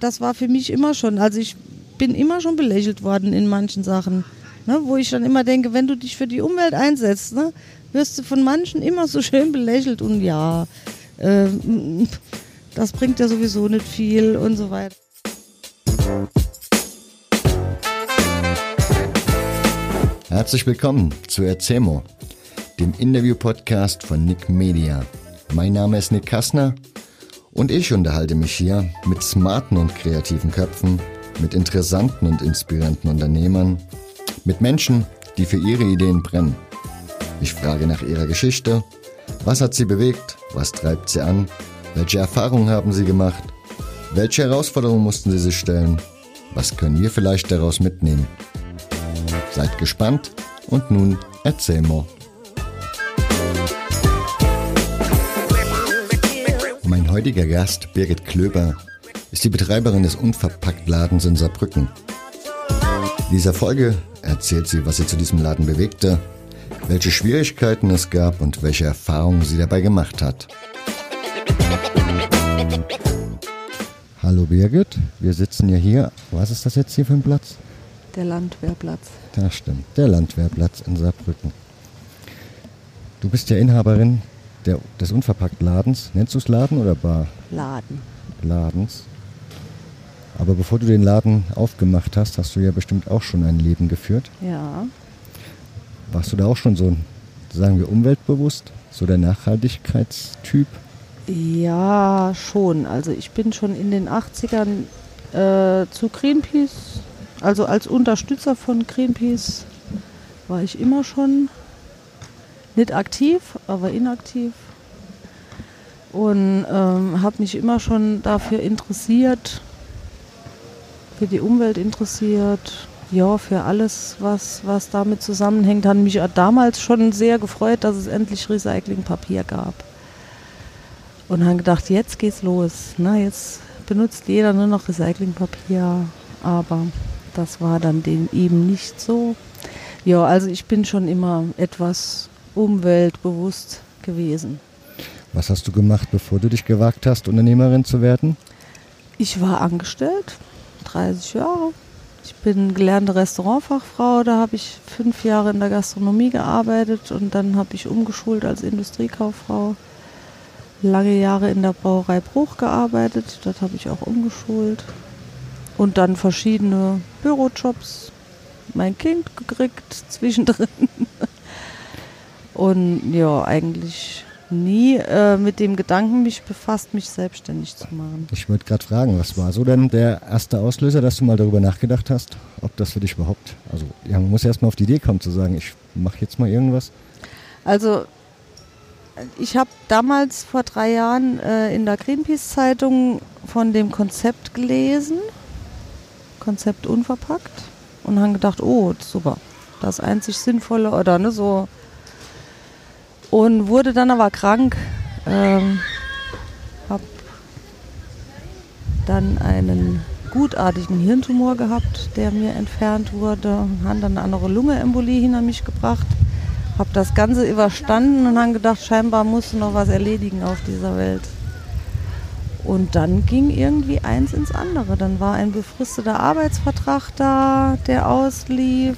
Das war für mich immer schon, also ich bin immer schon belächelt worden in manchen Sachen. Ne, wo ich dann immer denke, wenn du dich für die Umwelt einsetzt, ne, wirst du von manchen immer so schön belächelt und ja, äh, das bringt ja sowieso nicht viel und so weiter. Herzlich willkommen zu Erzähmo, dem Interview-Podcast von Nick Media. Mein Name ist Nick Kassner und ich unterhalte mich hier mit smarten und kreativen Köpfen, mit interessanten und inspirierenden Unternehmern, mit Menschen, die für ihre Ideen brennen. Ich frage nach ihrer Geschichte, was hat sie bewegt, was treibt sie an, welche Erfahrungen haben sie gemacht, welche Herausforderungen mussten sie sich stellen, was können wir vielleicht daraus mitnehmen. Seid gespannt und nun erzähl mal. Mein heutiger Gast, Birgit Klöber, ist die Betreiberin des Unverpacktladens in Saarbrücken. In dieser Folge erzählt sie, was sie zu diesem Laden bewegte, welche Schwierigkeiten es gab und welche Erfahrungen sie dabei gemacht hat. Hallo Birgit, wir sitzen ja hier. Was ist das jetzt hier für ein Platz? Der Landwehrplatz. Das stimmt, der Landwehrplatz in Saarbrücken. Du bist ja Inhaberin der, des Unverpacktladens. Nennst du es Laden oder Bar? Laden. Ladens. Aber bevor du den Laden aufgemacht hast, hast du ja bestimmt auch schon ein Leben geführt. Ja. Warst du da auch schon so, sagen wir, umweltbewusst? So der Nachhaltigkeitstyp? Ja, schon. Also ich bin schon in den 80ern äh, zu Greenpeace, also als Unterstützer von Greenpeace, war ich immer schon nicht aktiv, aber inaktiv. Und ähm, habe mich immer schon dafür interessiert, für die Umwelt interessiert, ja, für alles, was, was damit zusammenhängt. Hat mich damals schon sehr gefreut, dass es endlich Recyclingpapier gab. Und haben gedacht, jetzt geht's los. Ne? Jetzt benutzt jeder nur noch Recyclingpapier. Aber das war dann eben nicht so. Ja, also ich bin schon immer etwas umweltbewusst gewesen. Was hast du gemacht, bevor du dich gewagt hast, Unternehmerin zu werden? Ich war angestellt, 30 Jahre. Ich bin gelernte Restaurantfachfrau, da habe ich fünf Jahre in der Gastronomie gearbeitet und dann habe ich umgeschult als Industriekauffrau. Lange Jahre in der Brauerei Bruch gearbeitet, dort habe ich auch umgeschult. Und dann verschiedene Bürojobs, mein Kind gekriegt zwischendrin. Und ja, eigentlich nie äh, mit dem Gedanken mich befasst, mich selbstständig zu machen. Ich wollte gerade fragen, was war so denn der erste Auslöser, dass du mal darüber nachgedacht hast, ob das für dich überhaupt, also ja, man muss erst mal auf die Idee kommen zu sagen, ich mache jetzt mal irgendwas. Also ich habe damals vor drei Jahren äh, in der Greenpeace-Zeitung von dem Konzept gelesen, Konzept unverpackt, und haben gedacht, oh, super, das einzig Sinnvolle oder ne, so und wurde dann aber krank. Ähm, hab dann einen gutartigen Hirntumor gehabt, der mir entfernt wurde. Haben dann eine andere Lungeembolie hinter mich gebracht. Hab das Ganze überstanden und haben gedacht, scheinbar musst du noch was erledigen auf dieser Welt. Und dann ging irgendwie eins ins andere. Dann war ein befristeter Arbeitsvertrag da, der auslief.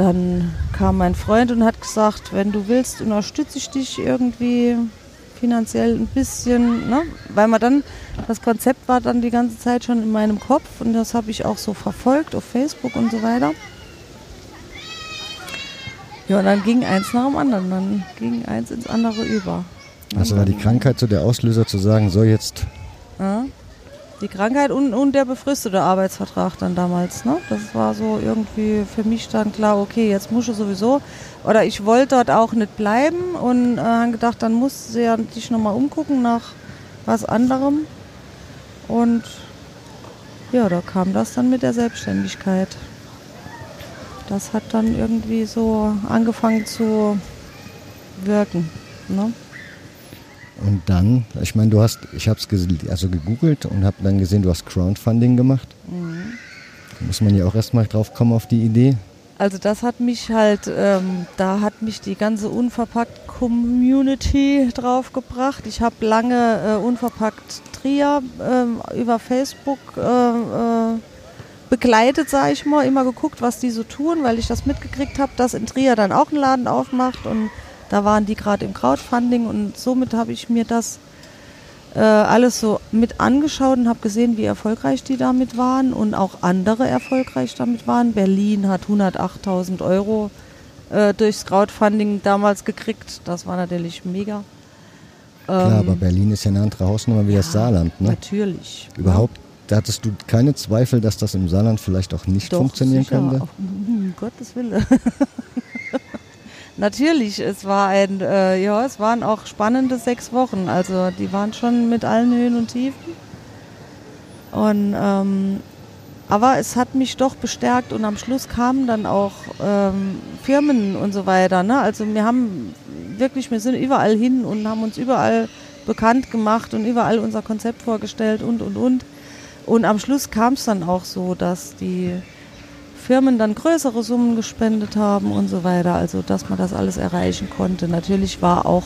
Dann kam mein Freund und hat gesagt, wenn du willst, unterstütze ich dich irgendwie finanziell ein bisschen, ne? weil man dann, das Konzept war dann die ganze Zeit schon in meinem Kopf und das habe ich auch so verfolgt auf Facebook und so weiter. Ja, und dann ging eins nach dem anderen, dann ging eins ins andere über. Also war die Krankheit so der Auslöser zu sagen, so jetzt. Ja, die Krankheit und, und der befristete Arbeitsvertrag dann damals. Ne? Das war so irgendwie für mich dann klar, okay, jetzt muss ich sowieso. Oder ich wollte dort auch nicht bleiben und äh, habe gedacht, dann musst du ja dich nochmal umgucken nach was anderem. Und ja, da kam das dann mit der Selbstständigkeit. Das hat dann irgendwie so angefangen zu wirken. Ne? Und dann, ich meine, du hast, ich habe es also gegoogelt und habe dann gesehen, du hast Crowdfunding gemacht. Mhm. Da muss man ja auch erstmal drauf kommen auf die Idee. Also das hat mich halt, ähm, da hat mich die ganze unverpackt Community draufgebracht. Ich habe lange äh, unverpackt Trier äh, über Facebook äh, äh, begleitet, sage ich mal, immer geguckt, was die so tun, weil ich das mitgekriegt habe, dass in Trier dann auch ein Laden aufmacht und da waren die gerade im Crowdfunding und somit habe ich mir das äh, alles so mit angeschaut und habe gesehen, wie erfolgreich die damit waren und auch andere erfolgreich damit waren. Berlin hat 108.000 Euro äh, durchs Crowdfunding damals gekriegt. Das war natürlich mega. Klar, aber ähm, Berlin ist ja eine andere Hausnummer wie ja, das Saarland, ne? Natürlich. Überhaupt, da hattest du keine Zweifel, dass das im Saarland vielleicht auch nicht Doch, funktionieren sicher. könnte? Auf, um Gottes Willen. Natürlich, es war ein, äh, ja, es waren auch spannende sechs Wochen. Also die waren schon mit allen Höhen und Tiefen. Und ähm, aber es hat mich doch bestärkt und am Schluss kamen dann auch ähm, Firmen und so weiter. Ne? Also wir haben wirklich, wir sind überall hin und haben uns überall bekannt gemacht und überall unser Konzept vorgestellt und und und. Und am Schluss kam es dann auch so, dass die Firmen dann größere Summen gespendet haben und so weiter, also dass man das alles erreichen konnte. Natürlich war auch,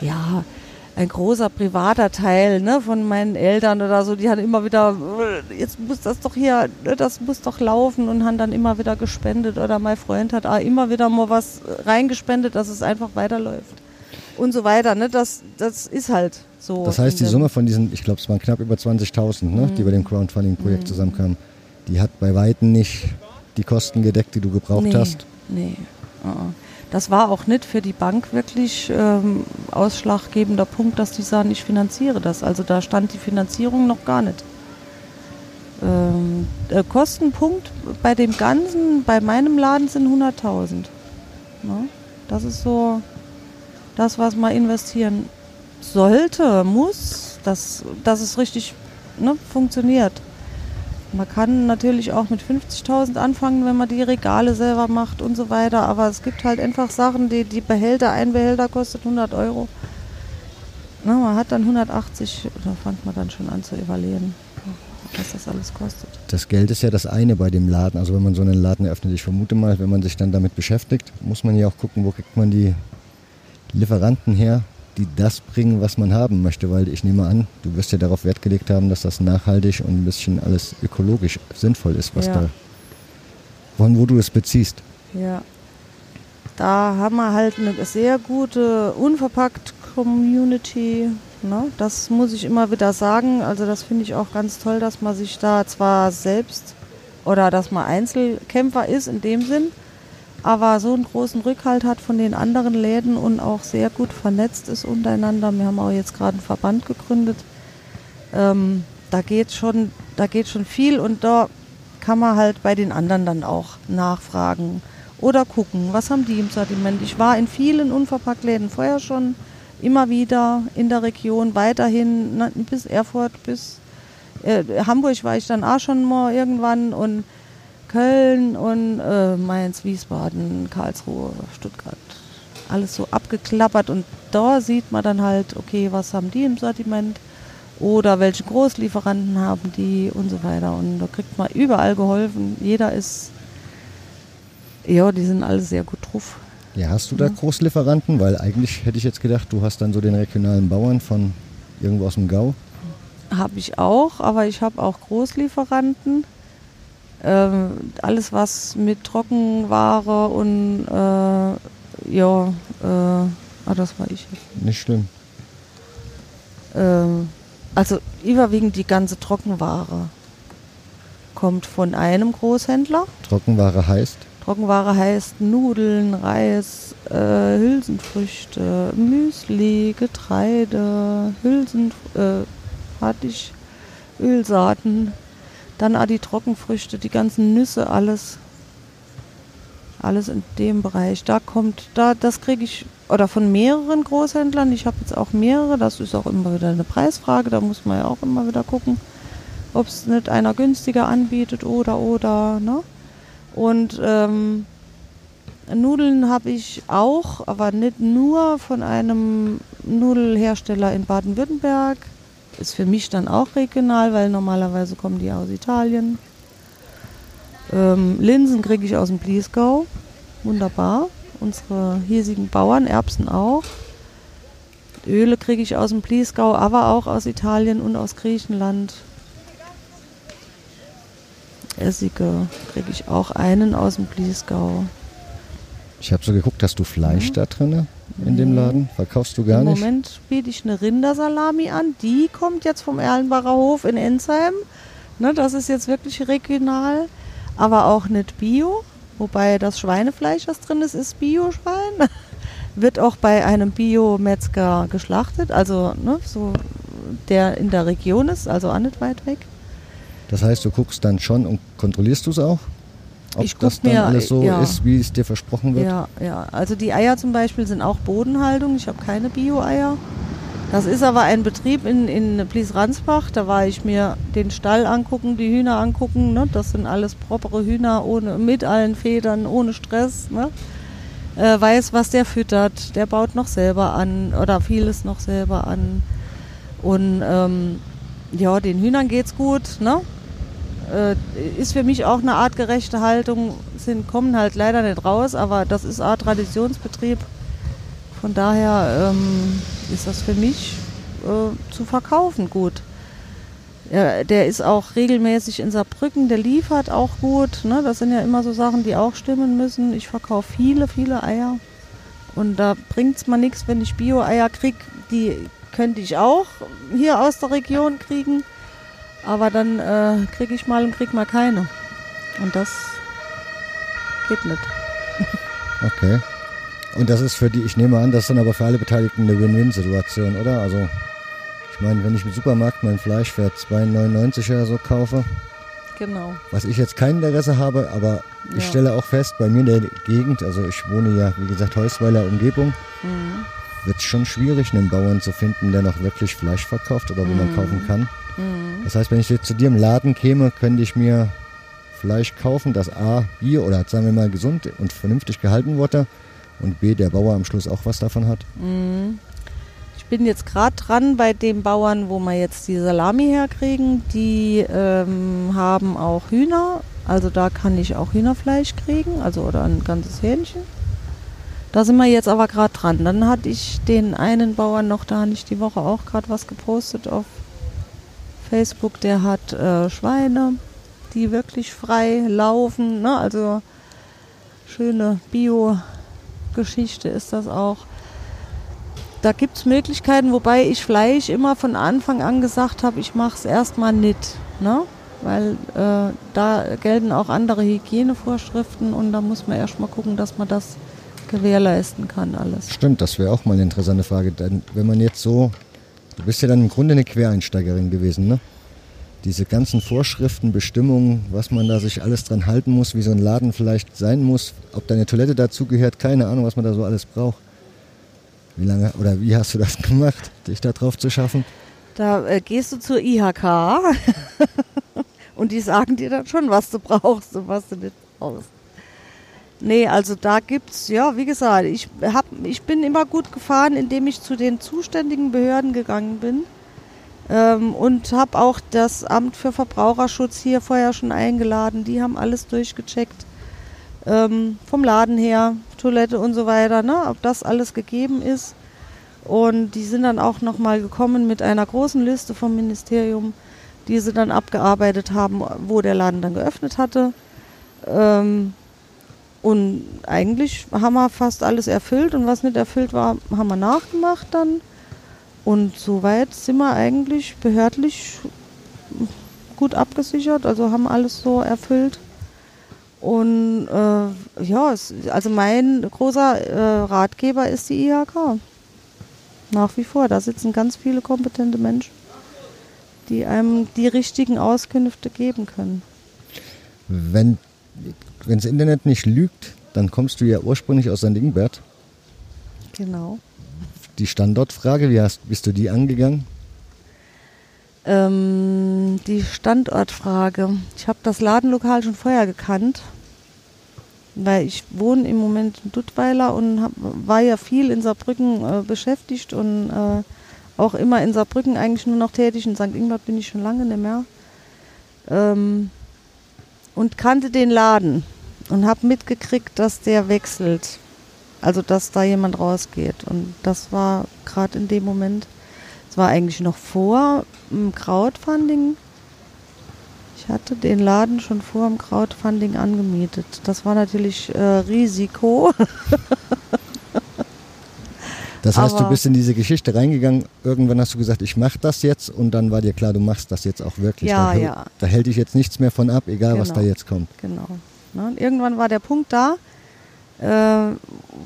ja, ein großer privater Teil ne, von meinen Eltern oder so, die haben immer wieder, jetzt muss das doch hier, ne, das muss doch laufen und haben dann immer wieder gespendet oder mein Freund hat auch immer wieder mal was reingespendet, dass es einfach weiterläuft und so weiter. Ne, das, das ist halt so. Das heißt, die Summe von diesen, ich glaube, es waren knapp über 20.000, ne, mhm. die bei dem Crowdfunding-Projekt mhm. zusammenkamen, die hat bei Weitem nicht die Kosten gedeckt, die du gebraucht nee, hast? Nee. Uh-uh. Das war auch nicht für die Bank wirklich ähm, ausschlaggebender Punkt, dass die sagen, ich finanziere das. Also da stand die Finanzierung noch gar nicht. Ähm, der Kostenpunkt bei dem Ganzen, bei meinem Laden sind 100.000. Ne? Das ist so das, was man investieren sollte, muss, dass, dass es richtig ne, funktioniert. Man kann natürlich auch mit 50.000 anfangen, wenn man die Regale selber macht und so weiter, aber es gibt halt einfach Sachen, die, die Behälter, ein Behälter kostet 100 Euro. Na, man hat dann 180, da fängt man dann schon an zu überlegen, was das alles kostet. Das Geld ist ja das eine bei dem Laden, also wenn man so einen Laden eröffnet, ich vermute mal, wenn man sich dann damit beschäftigt, muss man ja auch gucken, wo kriegt man die Lieferanten her, die das bringen, was man haben möchte, weil ich nehme an, du wirst ja darauf Wert gelegt haben, dass das nachhaltig und ein bisschen alles ökologisch sinnvoll ist, was ja. da, von wo du es beziehst. Ja. Da haben wir halt eine sehr gute unverpackt Community. Ne? Das muss ich immer wieder sagen. Also das finde ich auch ganz toll, dass man sich da zwar selbst oder dass man Einzelkämpfer ist in dem Sinn, aber so einen großen Rückhalt hat von den anderen Läden und auch sehr gut vernetzt ist untereinander. Wir haben auch jetzt gerade einen Verband gegründet. Ähm, da geht schon, da geht schon viel und da kann man halt bei den anderen dann auch nachfragen oder gucken, was haben die im Sortiment. Ich war in vielen Unverpacktläden vorher schon, immer wieder in der Region, weiterhin ne, bis Erfurt, bis äh, Hamburg war ich dann auch schon mal irgendwann und Köln und äh, Mainz, Wiesbaden, Karlsruhe, Stuttgart. Alles so abgeklappert und da sieht man dann halt, okay, was haben die im Sortiment oder welche Großlieferanten haben die und so weiter. Und da kriegt man überall geholfen. Jeder ist, ja, die sind alle sehr gut drauf. Ja, hast du da Großlieferanten? Weil eigentlich hätte ich jetzt gedacht, du hast dann so den regionalen Bauern von irgendwo aus dem Gau. Habe ich auch, aber ich habe auch Großlieferanten. Ähm, alles was mit Trockenware und äh, ja, äh, ah, das war ich. Nicht schlimm. Ähm, also überwiegend die ganze Trockenware kommt von einem Großhändler. Trockenware heißt? Trockenware heißt Nudeln, Reis, äh, Hülsenfrüchte, Müsli, Getreide, Hülsen, äh, Fertig, Ölsaaten, dann auch die Trockenfrüchte, die ganzen Nüsse, alles. Alles in dem Bereich. Da kommt, da, das kriege ich, oder von mehreren Großhändlern. Ich habe jetzt auch mehrere, das ist auch immer wieder eine Preisfrage, da muss man ja auch immer wieder gucken, ob es nicht einer günstiger anbietet oder oder, ne? Und ähm, Nudeln habe ich auch, aber nicht nur von einem Nudelhersteller in Baden-Württemberg, ist für mich dann auch regional, weil normalerweise kommen die aus Italien. Ähm, Linsen kriege ich aus dem Bliesgau. Wunderbar. Unsere hiesigen Bauern, Erbsen auch. Öle kriege ich aus dem Bliesgau, aber auch aus Italien und aus Griechenland. Essige kriege ich auch einen aus dem Bliesgau. Ich habe so geguckt, hast du Fleisch ja. da drin in dem Laden? Verkaufst du gar Im nicht? Im Moment biete ich eine Rindersalami an. Die kommt jetzt vom Erlenbacher Hof in Ensheim. Ne, das ist jetzt wirklich regional, aber auch nicht bio. Wobei das Schweinefleisch, das drin ist, ist Bio-Schwein. Wird auch bei einem Bio-Metzger geschlachtet, also ne, so der in der Region ist, also auch nicht weit weg. Das heißt, du guckst dann schon und kontrollierst du es auch? Ob ich das dann mir, alles so ja. ist, wie es dir versprochen wird? Ja, ja. Also die Eier zum Beispiel sind auch Bodenhaltung. Ich habe keine Bio-Eier. Das ist aber ein Betrieb in, in Blies-Ransbach. Da war ich mir den Stall angucken, die Hühner angucken. Ne? Das sind alles propere Hühner ohne, mit allen Federn, ohne Stress. Ne? Äh, weiß, was der füttert. Der baut noch selber an oder vieles noch selber an. Und ähm, ja, den Hühnern geht's gut. Ne? Äh, ist für mich auch eine artgerechte Haltung. Sind, kommen halt leider nicht raus, aber das ist Art Traditionsbetrieb. Von daher ähm, ist das für mich äh, zu verkaufen gut. Ja, der ist auch regelmäßig in Saarbrücken, der liefert auch gut. Ne? Das sind ja immer so Sachen, die auch stimmen müssen. Ich verkaufe viele, viele Eier. Und da bringt es mal nichts, wenn ich Bio-Eier kriege. Die könnte ich auch hier aus der Region kriegen. Aber dann äh, kriege ich mal und kriege mal keine. Und das geht nicht. Okay. Und das ist für die, ich nehme an, das ist dann aber für alle Beteiligten eine Win-Win-Situation, oder? Also, ich meine, wenn ich im Supermarkt mein Fleisch für 2,99 oder so kaufe, Genau. was ich jetzt kein Interesse habe, aber ich Ja. stelle auch fest, bei mir in der Gegend, also ich wohne ja, wie gesagt, Heusweiler Umgebung, Mhm. wird es schon schwierig, einen Bauern zu finden, der noch wirklich Fleisch verkauft oder wo man Mhm. kaufen kann. Mhm. Das heißt, wenn ich jetzt zu dir im Laden käme, könnte ich mir Fleisch kaufen, das A, Bio oder sagen wir mal gesund und vernünftig gehalten wurde und B, der Bauer am Schluss auch was davon hat. Mhm. Ich bin jetzt gerade dran bei den Bauern, wo wir jetzt die Salami herkriegen. Die ähm, haben auch Hühner. Also da kann ich auch Hühnerfleisch kriegen, also oder ein ganzes Hähnchen. Da sind wir jetzt aber gerade dran. Dann hatte ich den einen Bauern noch, da hatte ich die Woche auch gerade was gepostet auf Facebook. Der hat äh, Schweine, die wirklich frei laufen. Ne? Also schöne Bio-Geschichte ist das auch. Da gibt es Möglichkeiten, wobei ich Fleisch immer von Anfang an gesagt habe, ich mache es erstmal nicht. Ne? Weil äh, da gelten auch andere Hygienevorschriften und da muss man erstmal gucken, dass man das gewährleisten kann alles. Stimmt, das wäre auch mal eine interessante Frage. Denn wenn man jetzt so, du bist ja dann im Grunde eine Quereinsteigerin gewesen, ne? Diese ganzen Vorschriften, Bestimmungen, was man da sich alles dran halten muss, wie so ein Laden vielleicht sein muss, ob deine Toilette dazugehört, keine Ahnung, was man da so alles braucht. Wie lange oder wie hast du das gemacht, dich da drauf zu schaffen? Da äh, gehst du zur IHK und die sagen dir dann schon, was du brauchst und was du nicht brauchst. Nee, also da gibt's, ja, wie gesagt, ich, hab, ich bin immer gut gefahren, indem ich zu den zuständigen Behörden gegangen bin ähm, und habe auch das Amt für Verbraucherschutz hier vorher schon eingeladen. Die haben alles durchgecheckt, ähm, vom Laden her, Toilette und so weiter, ne, ob das alles gegeben ist. Und die sind dann auch nochmal gekommen mit einer großen Liste vom Ministerium, die sie dann abgearbeitet haben, wo der Laden dann geöffnet hatte. Ähm, und eigentlich haben wir fast alles erfüllt und was nicht erfüllt war, haben wir nachgemacht dann. Und soweit sind wir eigentlich behördlich gut abgesichert, also haben alles so erfüllt. Und äh, ja, es, also mein großer äh, Ratgeber ist die IHK. Nach wie vor, da sitzen ganz viele kompetente Menschen, die einem die richtigen Auskünfte geben können. Wenn wenn das Internet nicht lügt, dann kommst du ja ursprünglich aus St. Ingbert. Genau. Die Standortfrage, wie hast, bist du die angegangen? Ähm, die Standortfrage. Ich habe das Ladenlokal schon vorher gekannt, weil ich wohne im Moment in Duttweiler und hab, war ja viel in Saarbrücken äh, beschäftigt und äh, auch immer in Saarbrücken eigentlich nur noch tätig. In St. Ingbert bin ich schon lange nicht mehr. Ähm, und kannte den Laden und habe mitgekriegt, dass der wechselt. Also dass da jemand rausgeht. Und das war gerade in dem Moment, es war eigentlich noch vor dem Crowdfunding. Ich hatte den Laden schon vor dem Crowdfunding angemietet. Das war natürlich äh, Risiko. Das heißt, Aber du bist in diese Geschichte reingegangen, irgendwann hast du gesagt, ich mache das jetzt und dann war dir klar, du machst das jetzt auch wirklich. Ja, da, ja. Da hält dich jetzt nichts mehr von ab, egal genau. was da jetzt kommt. Genau. Ne? Irgendwann war der Punkt da, äh,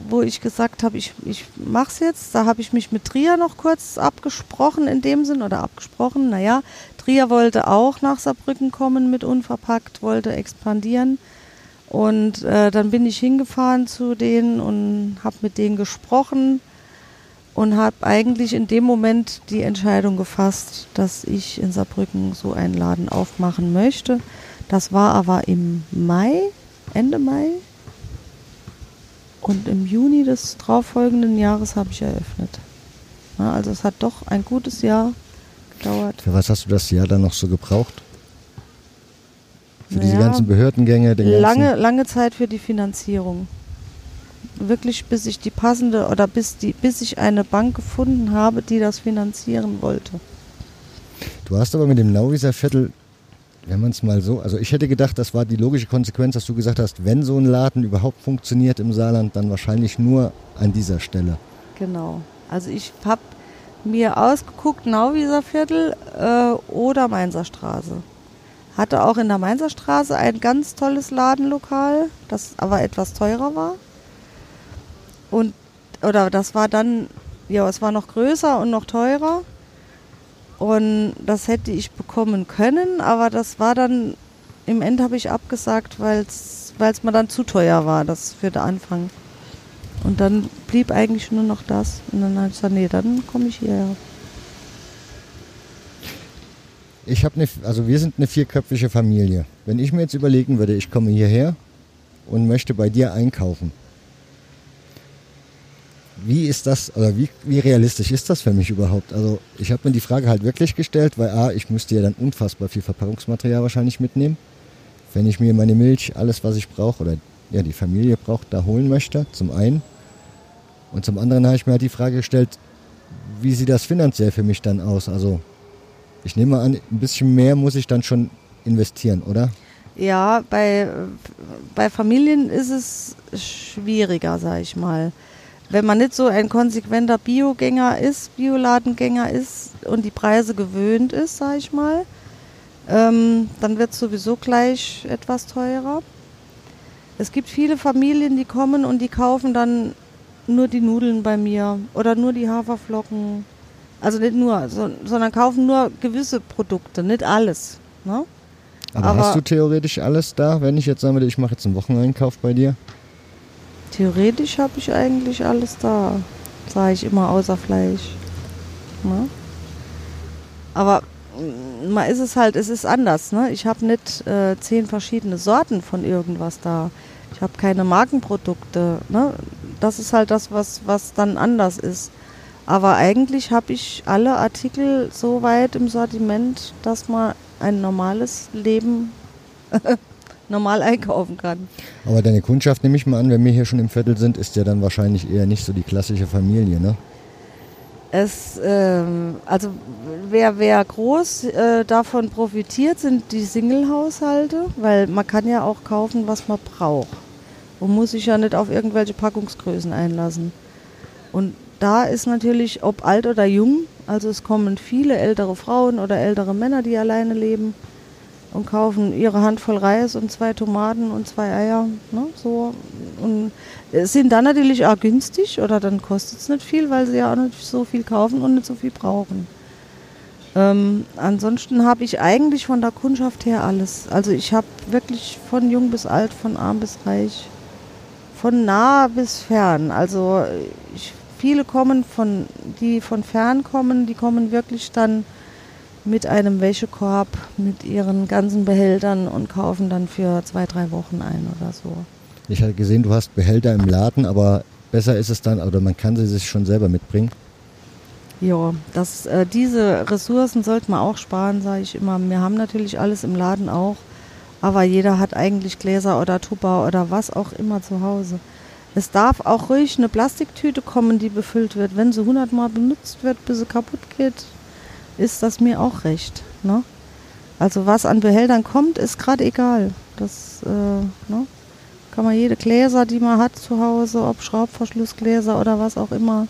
wo ich gesagt habe, ich, ich mache es jetzt. Da habe ich mich mit Trier noch kurz abgesprochen in dem Sinn oder abgesprochen. Naja, Trier wollte auch nach Saarbrücken kommen mit Unverpackt, wollte expandieren. Und äh, dann bin ich hingefahren zu denen und habe mit denen gesprochen und habe eigentlich in dem Moment die Entscheidung gefasst, dass ich in Saarbrücken so einen Laden aufmachen möchte. Das war aber im Mai, Ende Mai. Und im Juni des darauffolgenden Jahres habe ich eröffnet. Ja, also es hat doch ein gutes Jahr gedauert. Für was hast du das Jahr dann noch so gebraucht? Für naja, diese ganzen Behördengänge? Den lange, lange Zeit für die Finanzierung wirklich bis ich die passende oder bis die bis ich eine Bank gefunden habe, die das finanzieren wollte. Du hast aber mit dem Lauwieser Viertel, wenn man es mal so, also ich hätte gedacht, das war die logische Konsequenz, dass du gesagt hast, wenn so ein Laden überhaupt funktioniert im Saarland, dann wahrscheinlich nur an dieser Stelle. Genau. Also ich habe mir ausgeguckt, Nauwieser Viertel äh, oder Mainzer Straße. Hatte auch in der Mainzer Straße ein ganz tolles Ladenlokal, das aber etwas teurer war. Und, oder das war dann, ja, es war noch größer und noch teurer. Und das hätte ich bekommen können, aber das war dann, im Ende habe ich abgesagt, weil es mir dann zu teuer war, das für den Anfang. Und dann blieb eigentlich nur noch das. Und dann habe ich gesagt, nee, dann komme ich hierher. Ich habe eine, also wir sind eine vierköpfige Familie. Wenn ich mir jetzt überlegen würde, ich komme hierher und möchte bei dir einkaufen, wie ist das oder wie, wie realistisch ist das für mich überhaupt? Also ich habe mir die Frage halt wirklich gestellt, weil A, ich müsste ja dann unfassbar viel Verpackungsmaterial wahrscheinlich mitnehmen. Wenn ich mir meine Milch, alles was ich brauche oder ja die Familie braucht, da holen möchte, zum einen. Und zum anderen habe ich mir halt die Frage gestellt, wie sieht das finanziell für mich dann aus? Also ich nehme an, ein bisschen mehr muss ich dann schon investieren, oder? Ja, bei, bei Familien ist es schwieriger, sag ich mal wenn man nicht so ein konsequenter Biogänger ist, Bioladengänger ist und die Preise gewöhnt ist, sage ich mal, ähm, dann wird es sowieso gleich etwas teurer. Es gibt viele Familien, die kommen und die kaufen dann nur die Nudeln bei mir oder nur die Haferflocken. Also nicht nur, so, sondern kaufen nur gewisse Produkte, nicht alles. Ne? Aber, Aber, hast du theoretisch alles da, wenn ich jetzt sagen würde, ich mache jetzt einen Wocheneinkauf bei dir? Theoretisch habe ich eigentlich alles da, sage ich immer, außer Fleisch. Ne? Aber mm, mal ist es halt, es ist anders. Ne? Ich habe nicht äh, zehn verschiedene Sorten von irgendwas da. Ich habe keine Markenprodukte. Ne? Das ist halt das, was, was dann anders ist. Aber eigentlich habe ich alle Artikel so weit im Sortiment, dass man ein normales Leben normal einkaufen kann. Aber deine Kundschaft, nehme ich mal an, wenn wir hier schon im Viertel sind, ist ja dann wahrscheinlich eher nicht so die klassische Familie, ne? Es, ähm, also wer, wer groß äh, davon profitiert, sind die Single-Haushalte, weil man kann ja auch kaufen, was man braucht. Und muss sich ja nicht auf irgendwelche Packungsgrößen einlassen. Und da ist natürlich, ob alt oder jung, also es kommen viele ältere Frauen oder ältere Männer, die alleine leben und kaufen ihre Handvoll Reis und zwei Tomaten und zwei Eier. Ne, so. Und sind dann natürlich auch günstig oder dann kostet es nicht viel, weil sie ja auch nicht so viel kaufen und nicht so viel brauchen. Ähm, ansonsten habe ich eigentlich von der Kundschaft her alles. Also ich habe wirklich von jung bis alt, von arm bis reich, von nah bis fern. Also ich, viele kommen von, die von fern kommen, die kommen wirklich dann mit einem Wäschekorb mit ihren ganzen Behältern und kaufen dann für zwei, drei Wochen ein oder so. Ich habe gesehen, du hast Behälter im Laden, aber besser ist es dann, oder man kann sie sich schon selber mitbringen. Ja, das, äh, diese Ressourcen sollte man auch sparen, sage ich immer. Wir haben natürlich alles im Laden auch, Aber jeder hat eigentlich Gläser oder Tupper oder was auch immer zu Hause. Es darf auch ruhig eine Plastiktüte kommen, die befüllt wird. Wenn sie hundertmal benutzt wird, bis sie kaputt geht, ist das mir auch recht. Ne? Also was an Behältern kommt, ist gerade egal. Das äh, ne? kann man jede Gläser, die man hat zu Hause, ob Schraubverschlussgläser oder was auch immer,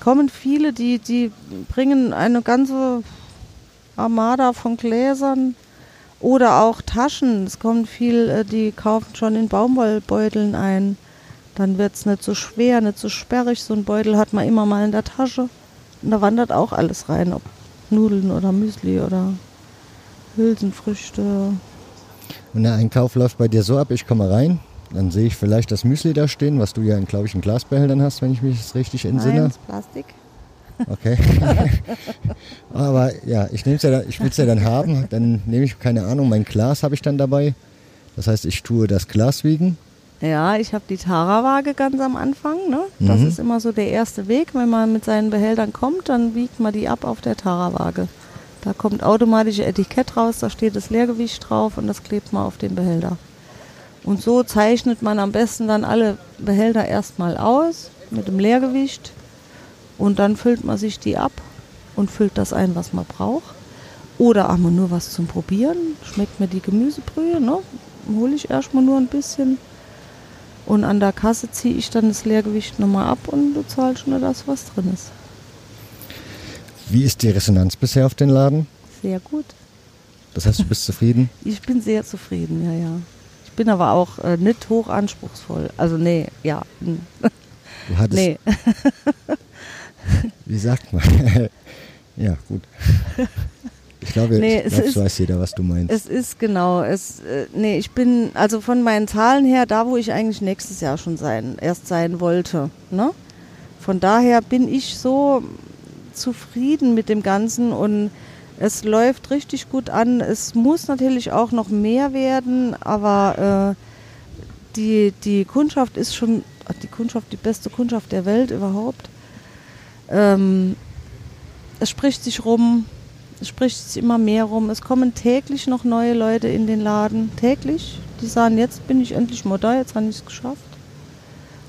kommen viele, die, die bringen eine ganze Armada von Gläsern oder auch Taschen. Es kommen viel, äh, die kaufen schon in Baumwollbeuteln ein. Dann wird es nicht so schwer, nicht so sperrig. So ein Beutel hat man immer mal in der Tasche. Und da wandert auch alles rein, ob Nudeln oder Müsli oder Hülsenfrüchte. Und der Einkauf läuft bei dir so ab, ich komme rein, dann sehe ich vielleicht das Müsli da stehen, was du ja, glaube ich, in Glasbehältern hast, wenn ich mich richtig entsinne. Nein, Plastik. Okay. Aber ja, ich nehme ja, ich will es ja dann haben. Dann nehme ich, keine Ahnung, mein Glas habe ich dann dabei. Das heißt, ich tue das Glas wiegen. Ja, ich habe die Tara-Waage ganz am Anfang. Ne? Das mhm. ist immer so der erste Weg. Wenn man mit seinen Behältern kommt, dann wiegt man die ab auf der Tara-Waage. Da kommt automatisch Etikett raus, da steht das Leergewicht drauf und das klebt man auf den Behälter. Und so zeichnet man am besten dann alle Behälter erstmal aus mit dem Leergewicht und dann füllt man sich die ab und füllt das ein, was man braucht. Oder haben wir nur was zum Probieren. Schmeckt mir die Gemüsebrühe, ne? Hole ich erstmal nur ein bisschen. Und an der Kasse ziehe ich dann das Leergewicht nochmal ab und du zahlst nur das, was drin ist. Wie ist die Resonanz bisher auf den Laden? Sehr gut. Das heißt, du bist zufrieden? Ich bin sehr zufrieden, ja, ja. Ich bin aber auch äh, nicht hoch anspruchsvoll. Also nee, ja. Du hattest, nee. Wie sagt man? ja, gut. Ich glaube, nee, ich glaub, weiß jeder, was du meinst. Es ist genau, es, äh, nee, ich bin, also von meinen Zahlen her, da wo ich eigentlich nächstes Jahr schon sein, erst sein wollte, ne? Von daher bin ich so zufrieden mit dem Ganzen und es läuft richtig gut an. Es muss natürlich auch noch mehr werden, aber äh, die, die Kundschaft ist schon, die Kundschaft, die beste Kundschaft der Welt überhaupt. Ähm, es spricht sich rum, es spricht sich immer mehr rum. Es kommen täglich noch neue Leute in den Laden. Täglich. Die sagen, jetzt bin ich endlich da, jetzt habe ich es geschafft.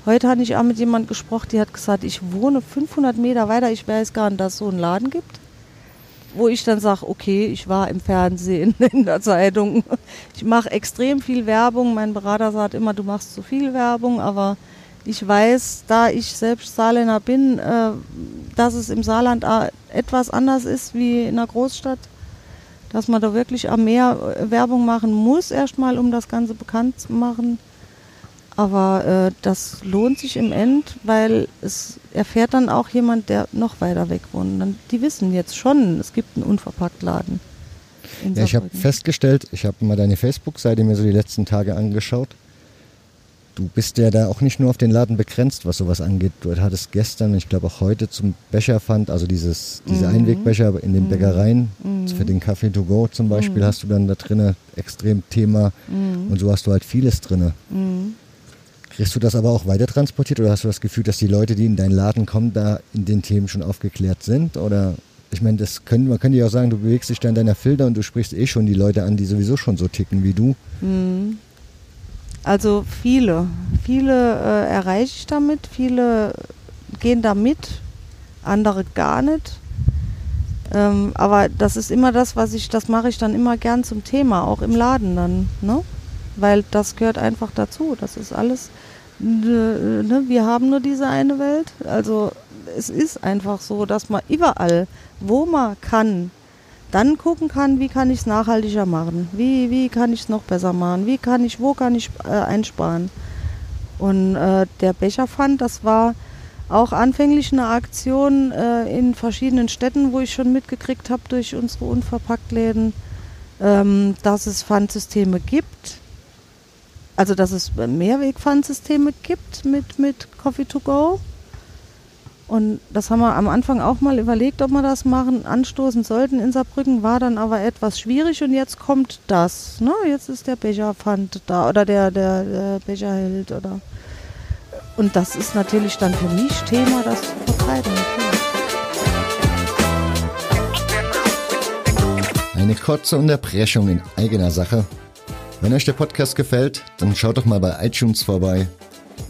Heute hatte ich auch mit jemand gesprochen, die hat gesagt, ich wohne 500 Meter weiter, ich weiß gar nicht, dass es so einen Laden gibt. Wo ich dann sage, okay, ich war im Fernsehen, in der Zeitung. Ich mache extrem viel Werbung. Mein Berater sagt immer, du machst zu viel Werbung, aber ich weiß, da ich selbst Saarländer bin, äh, dass es im Saarland etwas anders ist wie in einer Großstadt. Dass man da wirklich mehr äh, Werbung machen muss, erstmal, um das Ganze bekannt zu machen. Aber äh, das lohnt sich im End, weil es erfährt dann auch jemand, der noch weiter weg wohnt. Dann, die wissen jetzt schon, es gibt einen Unverpacktladen. Ja, ich habe festgestellt, ich habe mal deine Facebook-Seite mir so die letzten Tage angeschaut. Du bist ja da auch nicht nur auf den Laden begrenzt, was sowas angeht. Du hattest gestern, ich glaube auch heute zum Becherpfand, also dieses, diese mhm. Einwegbecher in den mhm. Bäckereien, mhm. für den Kaffee to go zum Beispiel, mhm. hast du dann da drinnen extrem Thema mhm. und so hast du halt vieles drinne. Mhm. Kriegst du das aber auch weiter transportiert oder hast du das Gefühl, dass die Leute, die in deinen Laden kommen, da in den Themen schon aufgeklärt sind? Oder ich meine, das können, man könnte ja auch sagen, du bewegst dich da in deiner Filter und du sprichst eh schon die Leute an, die sowieso schon so ticken wie du. Mhm. Also viele, viele äh, erreiche ich damit, viele gehen da mit, andere gar nicht. Ähm, aber das ist immer das, was ich, das mache ich dann immer gern zum Thema, auch im Laden dann, ne? Weil das gehört einfach dazu. Das ist alles, ne, wir haben nur diese eine Welt. Also es ist einfach so, dass man überall, wo man kann, dann gucken kann, wie kann ich es nachhaltiger machen, wie, wie kann ich es noch besser machen, wie kann ich, wo kann ich äh, einsparen. Und äh, der Becherpfand, das war auch anfänglich eine Aktion äh, in verschiedenen Städten, wo ich schon mitgekriegt habe durch unsere Unverpacktläden, ähm, dass es Pfandsysteme gibt. Also dass es Mehrwegpfandsysteme gibt mit, mit Coffee to go. Und das haben wir am Anfang auch mal überlegt, ob wir das machen, anstoßen sollten in Saarbrücken, war dann aber etwas schwierig und jetzt kommt das. Ne? Jetzt ist der Becherpfand da oder der, der, der Becherheld oder. Und das ist natürlich dann für mich Thema, das zu verbreiten. Eine Eine kurze Unterbrechung in eigener Sache. Wenn euch der Podcast gefällt, dann schaut doch mal bei iTunes vorbei.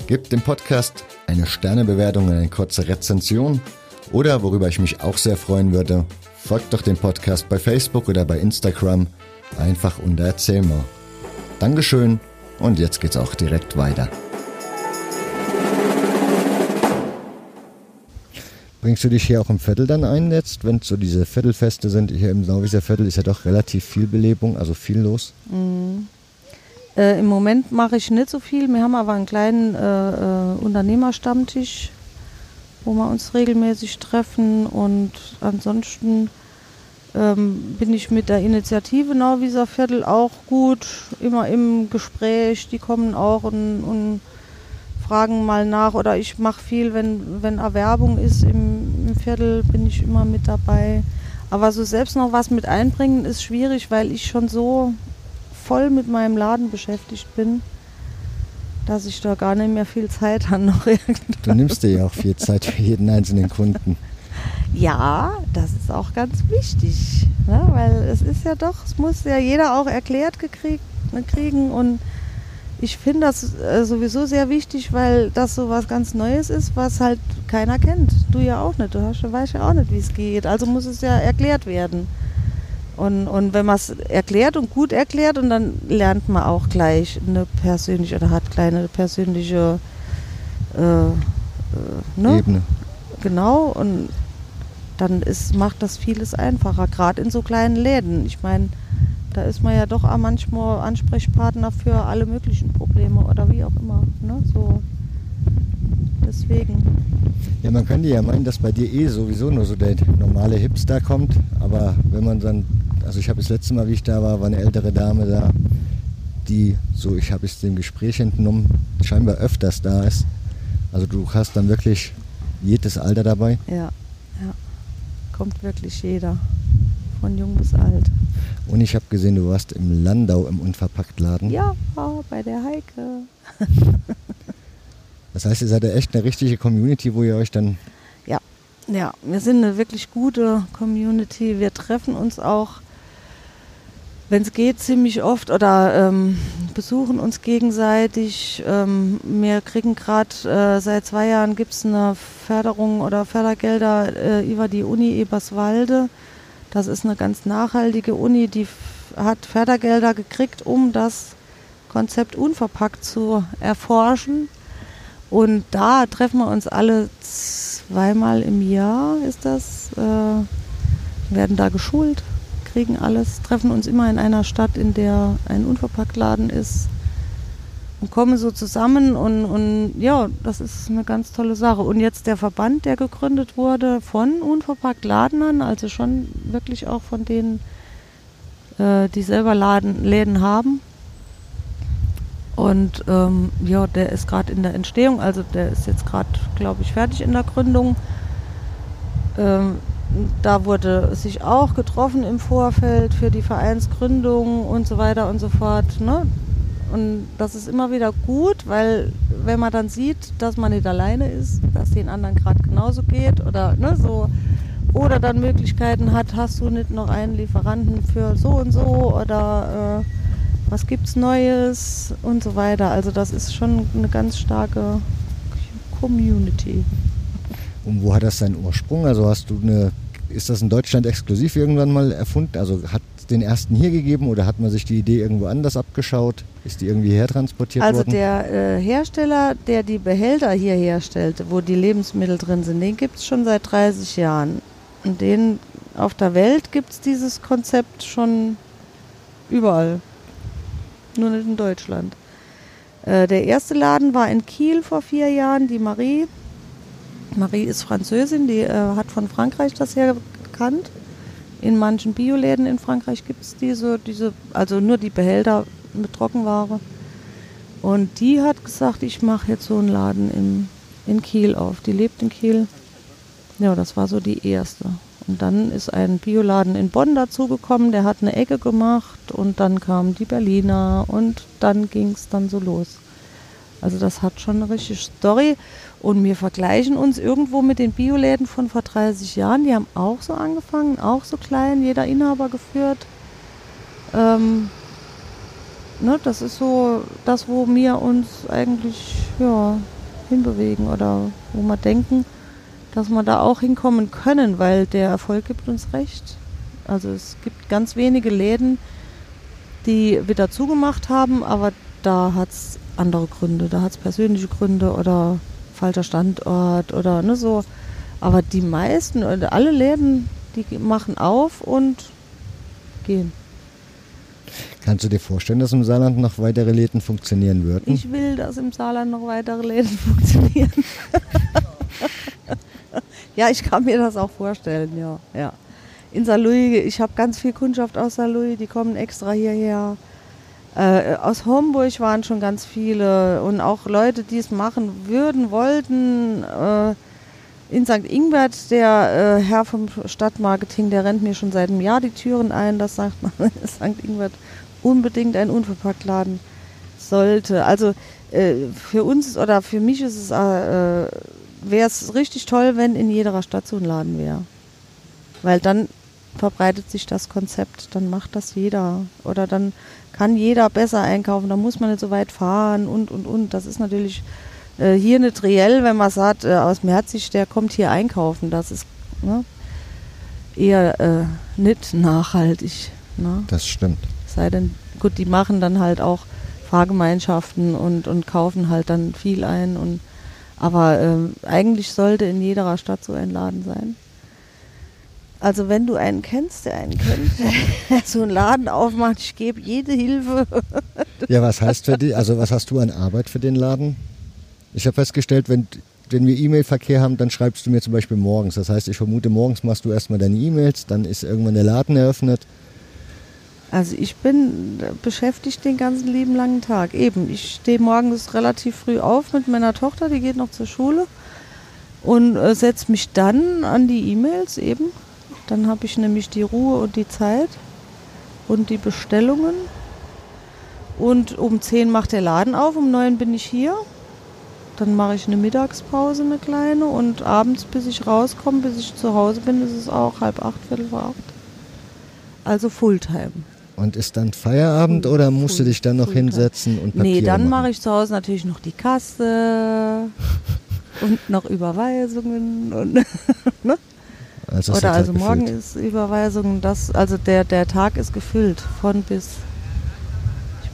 Gebt dem Podcast eine Sternebewertung und eine kurze Rezension. Oder, worüber ich mich auch sehr freuen würde, folgt doch dem Podcast bei Facebook oder bei Instagram. Einfach unter Erzähl mal. Dankeschön und jetzt geht's auch direkt weiter. Bringst du dich hier auch im Viertel dann ein jetzt, wenn so diese Viertelfeste sind? Hier im Sauwieser Viertel ist ja doch relativ viel Belebung, also viel los. Mhm. Äh, Im Moment mache ich nicht so viel. Wir haben aber einen kleinen äh, äh, Unternehmerstammtisch, wo wir uns regelmäßig treffen. Und ansonsten ähm, bin ich mit der Initiative Nauwieser Viertel auch gut, immer im Gespräch. Die kommen auch und, und fragen mal nach oder ich mache viel, wenn, wenn Erwerbung ist im, im Viertel, bin ich immer mit dabei. Aber so selbst noch was mit einbringen ist schwierig, weil ich schon so voll mit meinem Laden beschäftigt bin, dass ich da gar nicht mehr viel Zeit habe noch Du nimmst dir ja auch viel Zeit für jeden einzelnen Kunden. Ja, das ist auch ganz wichtig, ne? weil es ist ja doch, es muss ja jeder auch erklärt gekriegt, ne, kriegen und ich finde das äh, sowieso sehr wichtig, weil das so was ganz Neues ist, was halt keiner kennt. Du ja auch nicht. Du hast, weißt ja auch nicht, wie es geht. Also muss es ja erklärt werden. Und, und wenn man es erklärt und gut erklärt, und dann lernt man auch gleich eine persönliche oder hat kleine persönliche äh, äh, ne? Ebene. Genau, und dann ist, macht das vieles einfacher, gerade in so kleinen Läden. Ich meine, da ist man ja doch auch manchmal Ansprechpartner für alle möglichen Probleme oder wie auch immer. Ne? So. Deswegen. Ja, man könnte ja meinen, dass bei dir eh sowieso nur so der normale Hipster kommt. Aber wenn man dann, also ich habe das letzte Mal, wie ich da war, war eine ältere Dame da, die, so ich habe es dem Gespräch entnommen, scheinbar öfters da ist. Also du hast dann wirklich jedes Alter dabei. Ja, ja. Kommt wirklich jeder. Von jung bis alt. Und ich habe gesehen, du warst im Landau im Unverpacktladen. Ja, bei der Heike. das heißt, ihr seid ja echt eine richtige Community, wo ihr euch dann. Ja, ja, wir sind eine wirklich gute Community. Wir treffen uns auch, wenn es geht, ziemlich oft oder ähm, besuchen uns gegenseitig. Ähm, wir kriegen gerade äh, seit zwei Jahren gibt es eine Förderung oder Fördergelder äh, über die Uni Eberswalde das ist eine ganz nachhaltige Uni, die hat Fördergelder gekriegt, um das Konzept unverpackt zu erforschen. Und da treffen wir uns alle zweimal im Jahr, ist das, äh, werden da geschult, kriegen alles, treffen uns immer in einer Stadt, in der ein Unverpacktladen ist und kommen so zusammen und, und ja, das ist eine ganz tolle Sache. Und jetzt der Verband, der gegründet wurde von Unverpackt Ladenern, also schon wirklich auch von denen, äh, die selber Laden, Läden haben. Und ähm, ja, der ist gerade in der Entstehung, also der ist jetzt gerade, glaube ich, fertig in der Gründung. Ähm, da wurde sich auch getroffen im Vorfeld für die Vereinsgründung und so weiter und so fort. Ne? Und das ist immer wieder gut, weil wenn man dann sieht, dass man nicht alleine ist, dass den anderen gerade genauso geht oder ne, so oder dann Möglichkeiten hat, hast du nicht noch einen Lieferanten für so und so oder äh, was gibt's Neues und so weiter. Also das ist schon eine ganz starke Community. Und wo hat das seinen Ursprung? Also hast du eine, ist das in Deutschland exklusiv irgendwann mal erfunden? Also hat den ersten hier gegeben oder hat man sich die Idee irgendwo anders abgeschaut? Ist die irgendwie hertransportiert also worden? Also der äh, Hersteller, der die Behälter hier herstellt, wo die Lebensmittel drin sind, den gibt es schon seit 30 Jahren. Und den auf der Welt gibt es dieses Konzept schon überall. Nur nicht in Deutschland. Äh, der erste Laden war in Kiel vor vier Jahren, die Marie. Marie ist Französin, die äh, hat von Frankreich das her gekannt in manchen Bioläden in Frankreich gibt es diese, diese, also nur die Behälter mit Trockenware. Und die hat gesagt, ich mache jetzt so einen Laden in, in Kiel auf. Die lebt in Kiel. Ja, das war so die erste. Und dann ist ein Bioladen in Bonn dazugekommen, der hat eine Ecke gemacht und dann kamen die Berliner und dann ging es dann so los. Also das hat schon eine richtige Story. Und wir vergleichen uns irgendwo mit den Bioläden von vor 30 Jahren. Die haben auch so angefangen, auch so klein, jeder Inhaber geführt. ähm, ne, das ist so das, wo wir uns eigentlich ja, hinbewegen oder wo wir denken, dass wir da auch hinkommen können, weil der Erfolg gibt uns recht. Also es gibt ganz wenige Läden, die wieder zugemacht haben, aber da hat es andere Gründe. Da hat es persönliche Gründe oder falscher Standort oder ne, so. Aber die meisten oder alle Läden, die machen auf und gehen. Kannst du dir vorstellen, dass im Saarland noch weitere Läden funktionieren würden? Ich will, dass im Saarland noch weitere Läden funktionieren. ja, ich kann mir das auch vorstellen, ja. ja. In Saarlouis, ich habe ganz viel Kundschaft aus Saarlouis, die kommen extra hierher. Äh, aus Homburg waren schon ganz viele und auch Leute, die es machen würden, wollten. Äh, in St. Ingbert, der äh, Herr vom Stadtmarketing, der rennt mir schon seit einem Jahr die Türen ein. Das sagt man, St. Ingbert unbedingt ein Unverpacktladen sollte. Also äh, für uns oder für mich ist es, äh, wäre es richtig toll, wenn in jeder Stadt so ein Laden wäre. Weil dann verbreitet sich das Konzept, dann macht das jeder. Oder dann kann jeder besser einkaufen, da muss man nicht so weit fahren und und und. Das ist natürlich äh, hier nicht reell, wenn man sagt, äh, aus Merzig, der kommt hier einkaufen. Das ist ne, eher äh, nicht nachhaltig. Ne? Das stimmt. Sei denn, gut, die machen dann halt auch Fahrgemeinschaften und, und kaufen halt dann viel ein. Und, aber ähm, eigentlich sollte in jeder Stadt so ein Laden sein. Also wenn du einen kennst, der einen kennt, der so einen Laden aufmacht, ich gebe jede Hilfe. ja, was heißt für die, also was hast du an Arbeit für den Laden? Ich habe festgestellt, wenn, wenn wir E-Mail-Verkehr haben, dann schreibst du mir zum Beispiel morgens. Das heißt, ich vermute, morgens machst du erstmal deine E-Mails, dann ist irgendwann der Laden eröffnet. Also ich bin beschäftigt den ganzen lieben langen Tag. Eben, ich stehe morgens relativ früh auf mit meiner Tochter, die geht noch zur Schule und äh, setze mich dann an die E-Mails eben. Dann habe ich nämlich die Ruhe und die Zeit und die Bestellungen. Und um 10 macht der Laden auf, um 9 bin ich hier dann mache ich eine Mittagspause, eine kleine und abends, bis ich rauskomme, bis ich zu Hause bin, ist es auch halb acht, viertel vor acht. Also Fulltime. Und ist dann Feierabend oder musst du dich dann noch Fulltime. hinsetzen und Papiere Nee, dann mache ich zu Hause natürlich noch die Kasse und noch Überweisungen und ne? Also Oder also morgen ist Überweisung, das, also der, der Tag ist gefüllt von bis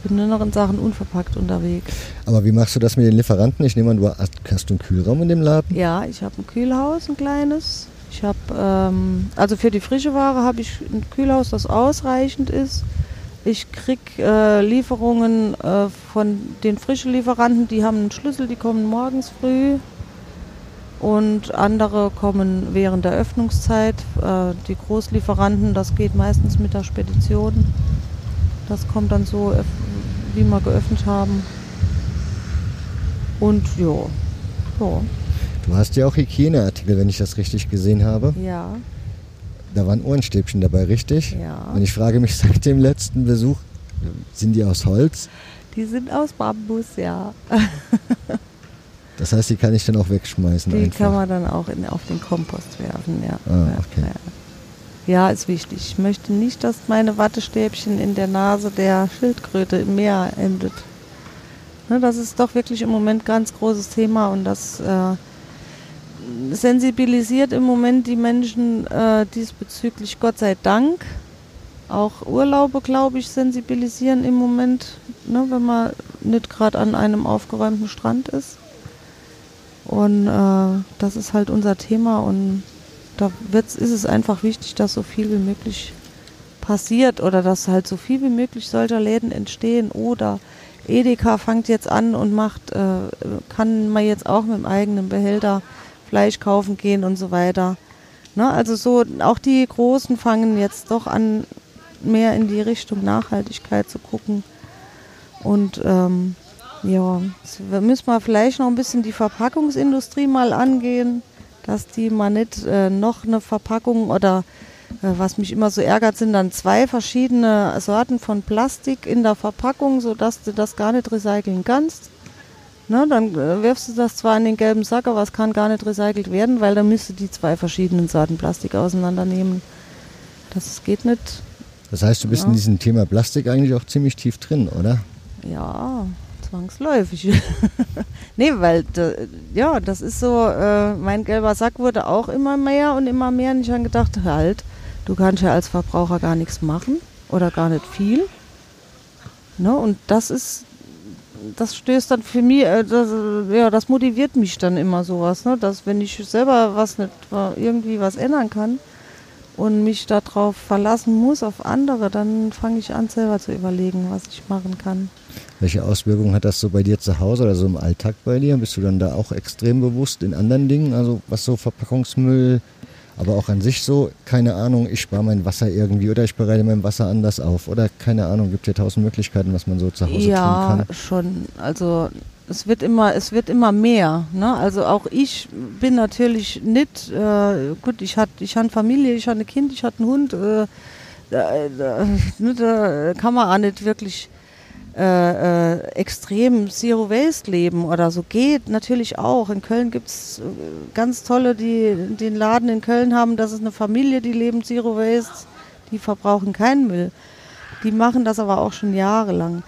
bin nur noch in Sachen unverpackt unterwegs. Aber wie machst du das mit den Lieferanten? Ich nehme an, du hast, hast du einen Kühlraum in dem Laden? Ja, ich habe ein Kühlhaus, ein kleines. Ich habe, ähm, also für die frische Ware habe ich ein Kühlhaus, das ausreichend ist. Ich kriege äh, Lieferungen äh, von den frischen Lieferanten, die haben einen Schlüssel, die kommen morgens früh. Und andere kommen während der Öffnungszeit. Äh, die Großlieferanten, das geht meistens mit der Spedition. Das kommt dann so wie wir geöffnet haben. Und ja, ja. Du hast ja auch Hygieneartikel, wenn ich das richtig gesehen habe. Ja. Da waren Ohrenstäbchen dabei, richtig? Ja. Und ich frage mich seit dem letzten Besuch, sind die aus Holz? Die sind aus Bambus, ja. das heißt, die kann ich dann auch wegschmeißen. Die einfach. kann man dann auch in, auf den Kompost werfen, ja. Ah, okay. Ja. Ist wichtig. Ich möchte nicht, dass meine Wattestäbchen in der Nase der Schildkröte im Meer endet. Ne, das ist doch wirklich im Moment ein ganz großes Thema und das äh, sensibilisiert im Moment die Menschen äh, diesbezüglich, Gott sei Dank. Auch Urlaube, glaube ich, sensibilisieren im Moment, ne, wenn man nicht gerade an einem aufgeräumten Strand ist. Und äh, das ist halt unser Thema und da wird's, ist es einfach wichtig, dass so viel wie möglich passiert oder dass halt so viel wie möglich solcher Läden entstehen oder Edeka fängt jetzt an und macht, äh, kann man jetzt auch mit dem eigenen Behälter Fleisch kaufen gehen und so weiter. Ne? Also so, auch die Großen fangen jetzt doch an, mehr in die Richtung Nachhaltigkeit zu gucken. Und ähm, ja, müssen wir vielleicht noch ein bisschen die Verpackungsindustrie mal angehen dass die mal nicht äh, noch eine Verpackung oder äh, was mich immer so ärgert, sind dann zwei verschiedene Sorten von Plastik in der Verpackung, sodass du das gar nicht recyceln kannst. Ne, dann äh, wirfst du das zwar in den gelben Sack, aber es kann gar nicht recycelt werden, weil dann müsste die zwei verschiedenen Sorten Plastik auseinandernehmen. Das geht nicht. Das heißt, du bist Ja. in diesem Thema Plastik eigentlich auch ziemlich tief drin, oder? Ja, zwangsläufig. nee, weil, ja, das ist so, äh, mein gelber Sack wurde auch immer mehr und immer mehr. Und ich habe gedacht, halt, du kannst ja als Verbraucher gar nichts machen oder gar nicht viel. Ne? Und das ist, das stößt dann für mich, äh, das, ja, das motiviert mich dann immer sowas, ne? dass wenn ich selber was nicht, irgendwie was ändern kann und mich darauf verlassen muss, auf andere, dann fange ich an, selber zu überlegen, was ich machen kann. Welche Auswirkungen hat das so bei dir zu Hause oder so im Alltag bei dir? Bist du dann da auch extrem bewusst in anderen Dingen, also was so Verpackungsmüll, aber auch an sich so, keine Ahnung, ich spare mein Wasser irgendwie oder ich bereite mein Wasser anders auf oder keine Ahnung, gibt ja tausend Möglichkeiten, was man so zu Hause ja, tun kann. schon. Also es wird immer, es wird immer mehr. Ne? Also auch ich bin natürlich nicht, äh, gut, ich hatte ich hatte Familie, ich hatte ein Kind, ich hatte einen Hund. Äh, da, da, ne, da kann man auch nicht wirklich äh, äh, extrem Zero Waste leben oder so. Geht natürlich auch. In Köln gibt es ganz tolle, die den Laden in Köln haben. Das ist eine Familie, die leben Zero Waste. Die verbrauchen keinen Müll. Die machen das aber auch schon jahrelang.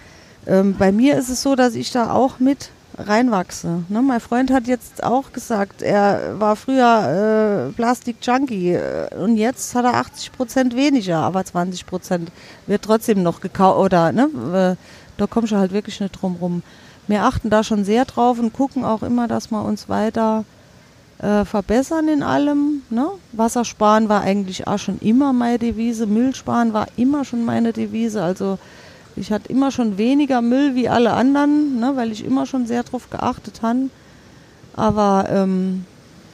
Ähm, bei mir ist es so, dass ich da auch mit reinwachse. Ne? Mein Freund hat jetzt auch gesagt, er war früher äh, Plastik-Junkie äh, und jetzt hat er 80 Prozent weniger, aber 20 Prozent wird trotzdem noch gekauft oder ne? Äh, da kommst du halt wirklich nicht drum rum. Wir achten da schon sehr drauf und gucken auch immer, dass wir uns weiter äh, verbessern in allem. Ne? Wassersparen war eigentlich auch schon immer meine Devise, Müll sparen war immer schon meine Devise. Also ich hatte immer schon weniger Müll wie alle anderen, ne? weil ich immer schon sehr drauf geachtet habe. Aber ähm,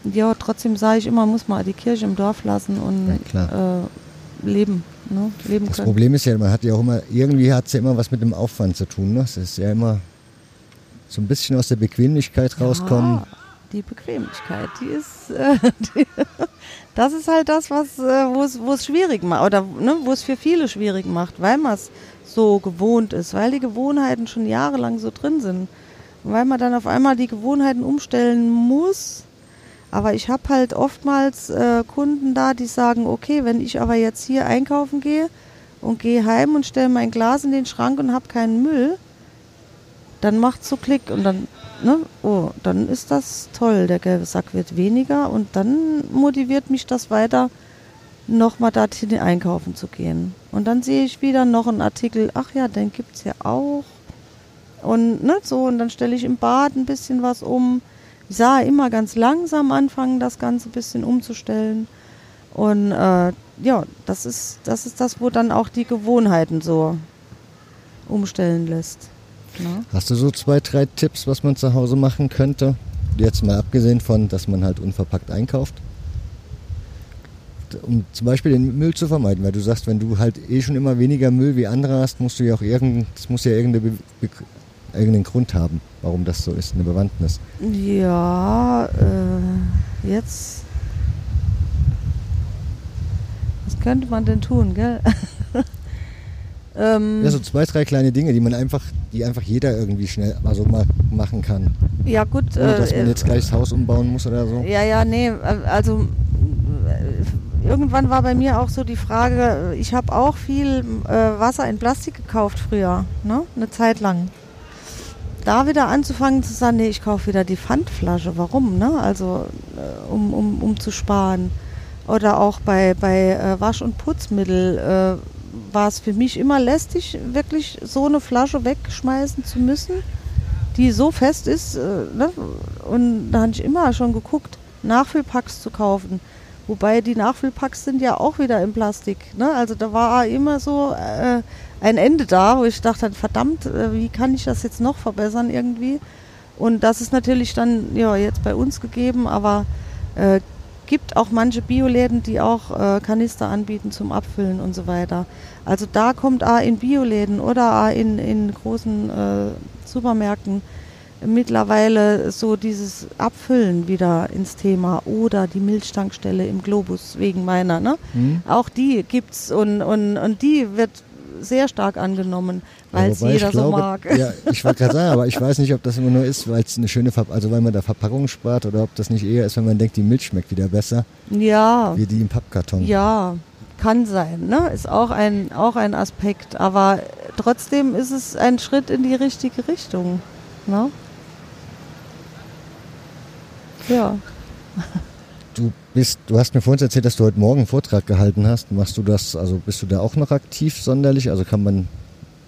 ja, trotzdem sage ich immer, muss man die Kirche im Dorf lassen und Ja, äh, leben, ne? leben Das können. Problem ist ja, man hat ja auch immer, irgendwie hat es ja immer was mit dem Aufwand zu tun. Ne? Es ist ja immer so ein bisschen aus der Bequemlichkeit rauskommen. Ja, die Bequemlichkeit, die ist, äh, die, das ist halt das, was, äh, wo es, wo es schwierig macht oder ne, wo es für viele schwierig macht, weil man es so gewohnt ist, weil die Gewohnheiten schon jahrelang so drin sind, Und weil man dann auf einmal die Gewohnheiten umstellen muss. Aber ich habe halt oftmals äh, Kunden da, die sagen, okay, wenn ich aber jetzt hier einkaufen gehe und gehe heim und stelle mein Glas in den Schrank und habe keinen Müll, dann macht's so Klick und dann, ne, oh, dann ist das toll, der gelbe Sack wird weniger und dann motiviert mich das weiter, nochmal dorthin einkaufen zu gehen. Und dann sehe ich wieder noch einen Artikel, ach ja, den gibt's ja auch. Und ne, so, und dann stelle ich im Bad ein bisschen was um. Ich sah immer ganz langsam anfangen, das Ganze ein bisschen umzustellen. Und äh, ja, das ist, das ist das, wo dann auch die Gewohnheiten so umstellen lässt. Ne? Hast du so zwei, drei Tipps, was man zu Hause machen könnte? Jetzt mal abgesehen von, dass man halt unverpackt einkauft. Um zum Beispiel den Müll zu vermeiden, weil du sagst, wenn du halt eh schon immer weniger Müll wie andere hast, musst du ja auch irgend, das muss ja irgendeine Be Be irgendeinen Grund haben, warum das so ist, eine Bewandtnis. Ja, äh, jetzt. Was könnte man denn tun, gell? ähm, Ja, so zwei, drei kleine Dinge, die man einfach, die einfach jeder irgendwie schnell mal so mal machen kann. ja, gut. Ohne dass äh, man jetzt gleich das Haus umbauen muss oder so. Ja, ja, nee, äh, also äh, irgendwann war bei mir auch so die Frage, äh, ich habe auch viel äh, Wasser in Plastik gekauft früher, ne? Eine Zeit lang. Da wieder anzufangen zu sagen, nee, ich kaufe wieder die Pfandflasche. Warum, ne? Also äh, um, um, um zu sparen. Oder auch bei, bei äh, Wasch- und Putzmittel äh, war es für mich immer lästig, wirklich so eine Flasche wegschmeißen zu müssen die so fest ist. Äh, ne? Und da habe ich immer schon geguckt, Nachfüllpacks zu kaufen. Wobei die Nachfüllpacks sind ja auch wieder in Plastik. Ne? Also da war immer so ein Ende da, wo ich dachte, verdammt, äh, wie kann ich das jetzt noch verbessern irgendwie? Und das ist natürlich dann ja jetzt bei uns gegeben, aber äh, gibt auch manche Bioläden, die auch äh, Kanister anbieten zum Abfüllen und so weiter. Also da kommt A in Bioläden oder A in, in großen äh, Supermärkten mittlerweile so dieses Abfüllen wieder ins Thema oder die Milchtankstelle im Globus wegen meiner, ne? Hm? Auch die gibt's und, und, und die wird sehr stark angenommen, weil es jeder so glaube, mag. Ja, ich wollte gerade sagen, aber ich weiß nicht, ob das immer nur ist, weil es eine schöne Ver also weil man da Verpackung spart oder ob das nicht eher ist, wenn man denkt, die Milch schmeckt wieder besser, Ja, wie die im Pappkarton. ja, Kann sein, ne? Ist auch ein, auch ein Aspekt. Aber trotzdem ist es ein Schritt in die richtige Richtung. Ne? Ja. Du bist, du hast mir vorhin erzählt, dass du heute Morgen einen Vortrag gehalten hast. Machst du das, also bist du da auch noch aktiv sonderlich? Also kann man,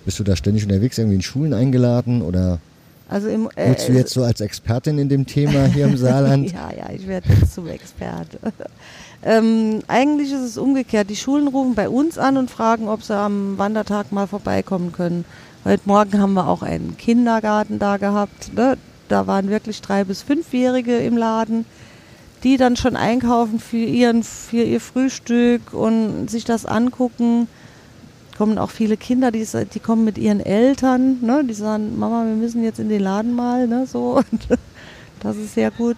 bist du da ständig unterwegs, irgendwie in Schulen eingeladen oder also im, äh, Willst du jetzt so als Expertin in dem Thema hier im Saarland? ja, ja, ich werde jetzt zum Experte. ähm, eigentlich ist es umgekehrt. Die Schulen rufen bei uns an und fragen, ob sie am Wandertag mal vorbeikommen können. Heute Morgen haben wir auch einen Kindergarten da gehabt. Ne? Da waren wirklich drei bis fünfjährige im Laden, die dann schon einkaufen für, ihren, für ihr Frühstück und sich das angucken kommen auch viele Kinder, die, die kommen mit ihren Eltern, ne? die sagen, Mama, wir müssen jetzt in den Laden mal, ne? so. Und das ist sehr gut.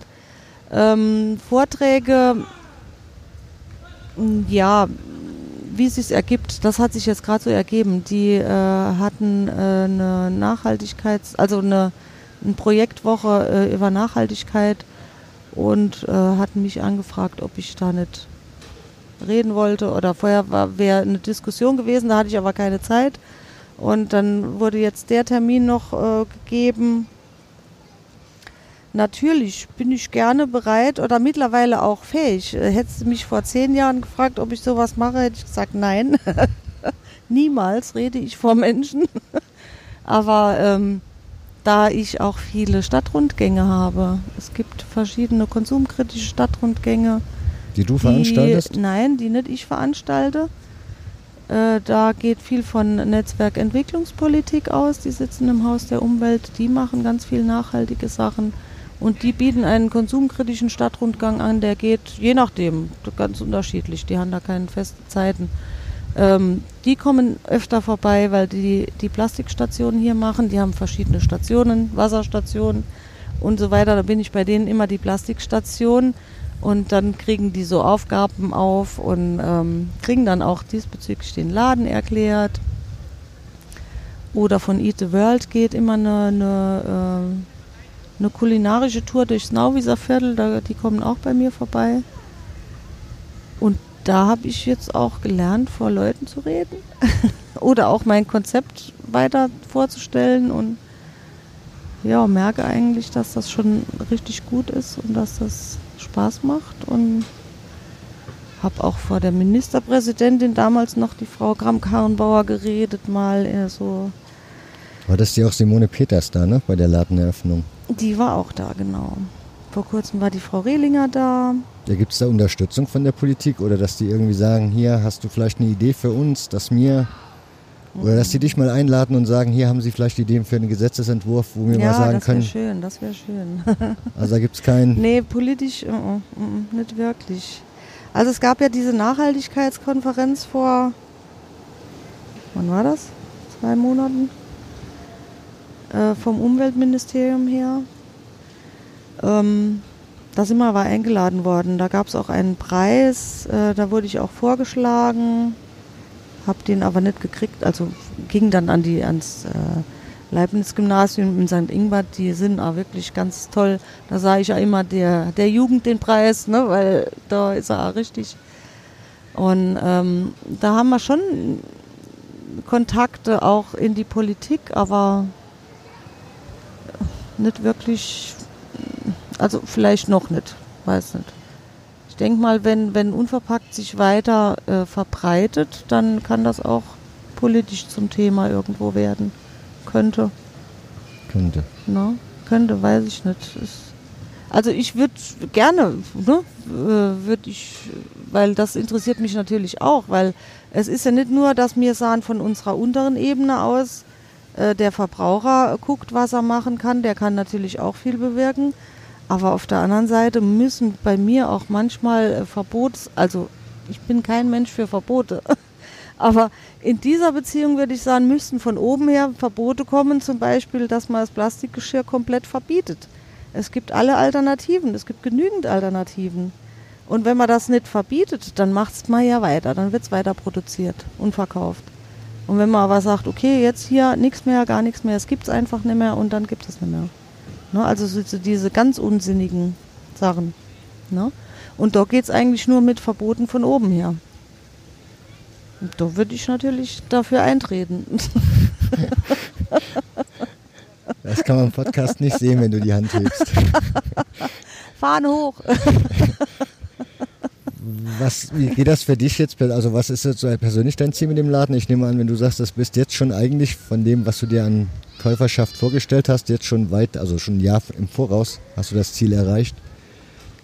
Ähm, Vorträge, ja, wie es sich ergibt, das hat sich jetzt gerade so ergeben. Die äh, hatten äh, eine Nachhaltigkeits-, also eine, eine Projektwoche äh, über Nachhaltigkeit und äh, hatten mich angefragt, ob ich da nicht reden wollte oder vorher wäre eine Diskussion gewesen, da hatte ich aber keine Zeit. Und dann wurde jetzt der Termin noch äh, gegeben. Natürlich bin ich gerne bereit oder mittlerweile auch fähig. Äh, hättest du mich vor zehn Jahren gefragt, ob ich sowas mache, hätte ich gesagt, nein. Niemals rede ich vor Menschen. aber ähm, da ich auch viele Stadtrundgänge habe, es gibt verschiedene konsumkritische Stadtrundgänge, die du veranstaltest? Die, nein, die nicht ich veranstalte. Äh, da geht viel von Netzwerkentwicklungspolitik aus. Die sitzen im Haus der Umwelt, die machen ganz viel nachhaltige Sachen. Und die bieten einen konsumkritischen Stadtrundgang an, der geht je nachdem, ganz unterschiedlich. Die haben da keine festen Zeiten. Ähm, die kommen öfter vorbei, weil die die Plastikstationen hier machen. Die haben verschiedene Stationen, Wasserstationen und so weiter. Da bin ich bei denen immer die Plastikstation und dann kriegen die so Aufgaben auf und ähm, kriegen dann auch diesbezüglich den Laden erklärt. Oder von Eat the World geht immer eine, eine, äh, eine kulinarische Tour durchs Nauwieser Viertel, da, die kommen auch bei mir vorbei. Und da habe ich jetzt auch gelernt, vor Leuten zu reden. Oder auch mein Konzept weiter vorzustellen und ja, merke eigentlich, dass das schon richtig gut ist und dass das Spaß macht und habe auch vor der Ministerpräsidentin damals noch die Frau Gramm-Karrenbauer geredet, mal eher so. War das die auch Simone Peters da, ne, bei der Ladeneröffnung? Die war auch da, genau. Vor kurzem war die Frau Rehlinger da. Ja, gibt es da Unterstützung von der Politik oder dass die irgendwie sagen, hier hast du vielleicht eine Idee für uns, dass mir oder dass die dich mal einladen und sagen, hier haben sie vielleicht Ideen für einen Gesetzesentwurf, wo wir ja, mal sagen das können. Das wäre schön, das wäre schön. also da gibt es keinen. Nee, politisch uh, uh, uh, nicht wirklich. Also es gab ja diese Nachhaltigkeitskonferenz vor, wann war das? Zwei Monaten? Äh, vom Umweltministerium her. Ähm, da sind wir aber eingeladen worden. Da gab es auch einen Preis, äh, da wurde ich auch vorgeschlagen habe den aber nicht gekriegt. Also ging dann an die ans äh, Leibniz-Gymnasium in St. Ingbert. Die sind auch wirklich ganz toll. Da sah ich ja immer der, der Jugend den Preis, ne, weil da ist er auch richtig. Und ähm, da haben wir schon Kontakte auch in die Politik, aber nicht wirklich, also vielleicht noch nicht, weiß nicht denke mal, wenn, wenn unverpackt sich weiter äh, verbreitet, dann kann das auch politisch zum Thema irgendwo werden. Könnte. Könnte. Ne? Könnte, weiß ich nicht. Ist, also ich würde gerne, ne, äh, würde ich, weil das interessiert mich natürlich auch, weil es ist ja nicht nur, dass wir sagen von unserer unteren Ebene aus, äh, der Verbraucher guckt, was er machen kann, der kann natürlich auch viel bewirken, aber auf der anderen Seite müssen bei mir auch manchmal äh, Verbots, also ich bin kein Mensch für Verbote. Aber in dieser Beziehung würde ich sagen, müssten von oben her Verbote kommen, zum Beispiel, dass man das Plastikgeschirr komplett verbietet. Es gibt alle Alternativen, es gibt genügend Alternativen. Und wenn man das nicht verbietet, dann macht es mal ja weiter, dann wird es weiter produziert und verkauft. Und wenn man aber sagt, okay, jetzt hier nichts mehr, gar nichts mehr, es gibt es einfach nicht mehr und dann gibt es nicht mehr. Ne? Also so, diese ganz unsinnigen Sachen. Ne? Und da geht es eigentlich nur mit Verboten von oben her. Da würde ich natürlich dafür eintreten. Das kann man im Podcast nicht sehen, wenn du die Hand hebst. Fahren hoch. Was, wie geht das für dich jetzt? Also was ist jetzt so persönlich dein Ziel mit dem Laden? Ich nehme an, wenn du sagst, das bist jetzt schon eigentlich von dem, was du dir an Käuferschaft vorgestellt hast, jetzt schon weit, also schon ein Jahr im Voraus, hast du das Ziel erreicht.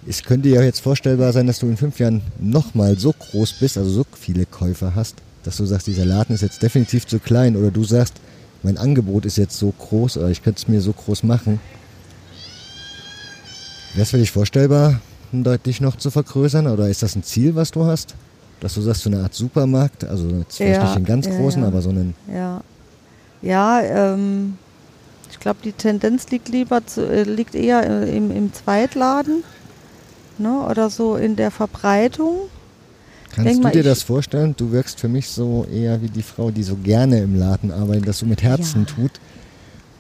Es könnte ja jetzt vorstellbar sein, dass du in fünf Jahren nochmal so groß bist, also so viele Käufer hast, dass du sagst, dieser Laden ist jetzt definitiv zu klein oder du sagst, mein Angebot ist jetzt so groß oder ich könnte es mir so groß machen. Wäre es für dich vorstellbar, deutlich noch zu vergrößern oder ist das ein Ziel, was du hast? Dass du sagst, so eine Art Supermarkt, also vielleicht Ja, nicht den ganz ja, großen, ja. aber so einen. Ja, ja ähm, ich glaube, die Tendenz liegt lieber zu, äh, liegt eher äh, im, im Zweitladen ne, oder so in der Verbreitung. Kannst Denk du mal, dir das vorstellen? Du wirkst für mich so eher wie die Frau, die so gerne im Laden arbeitet, das so mit Herzen Ja. tut.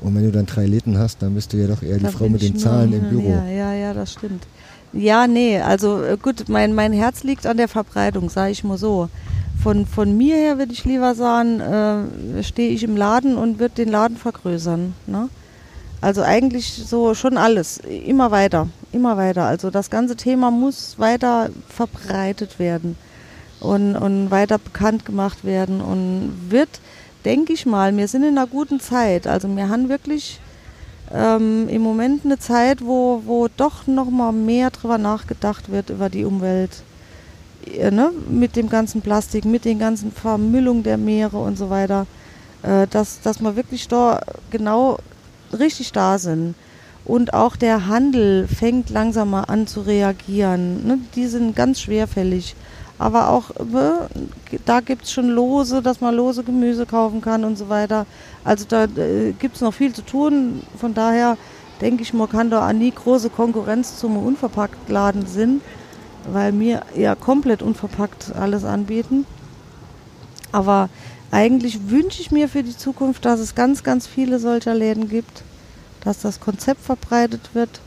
Und wenn du dann drei Läden hast, dann bist du ja doch eher die Frau mit den Zahlen im Büro. her. Ja, ja, das stimmt. Ja, nee, also äh, gut, mein, mein Herz liegt an der Verbreitung, sage ich mal so. Von, von mir her würde ich lieber sagen, äh, stehe ich im Laden und würde den Laden vergrößern. Ne? Also eigentlich so schon alles, immer weiter, immer weiter. Also das ganze Thema muss weiter verbreitet werden und, und weiter bekannt gemacht werden und wird, denke ich mal, wir sind in einer guten Zeit. Also wir haben wirklich ähm, im Moment eine Zeit, wo, wo doch noch mal mehr drüber nachgedacht wird über die Umwelt. Äh, ne? Mit dem ganzen Plastik, mit den ganzen Vermüllungen der Meere und so weiter. Äh, dass, dass wir wirklich da genau richtig da sind. Und auch der Handel fängt langsam mal an zu reagieren. Ne? Die sind ganz schwerfällig. Aber auch äh, da gibt es schon Lose, dass man lose Gemüse kaufen kann und so weiter. Also da äh, gibt es noch viel zu tun. Von daher denke ich, man kann da nie große Konkurrenz zum Unverpacktladen sind, weil wir ja komplett unverpackt alles anbieten. Aber eigentlich wünsche ich mir für die Zukunft, dass es ganz, ganz viele solcher Läden gibt, dass das Konzept verbreitet wird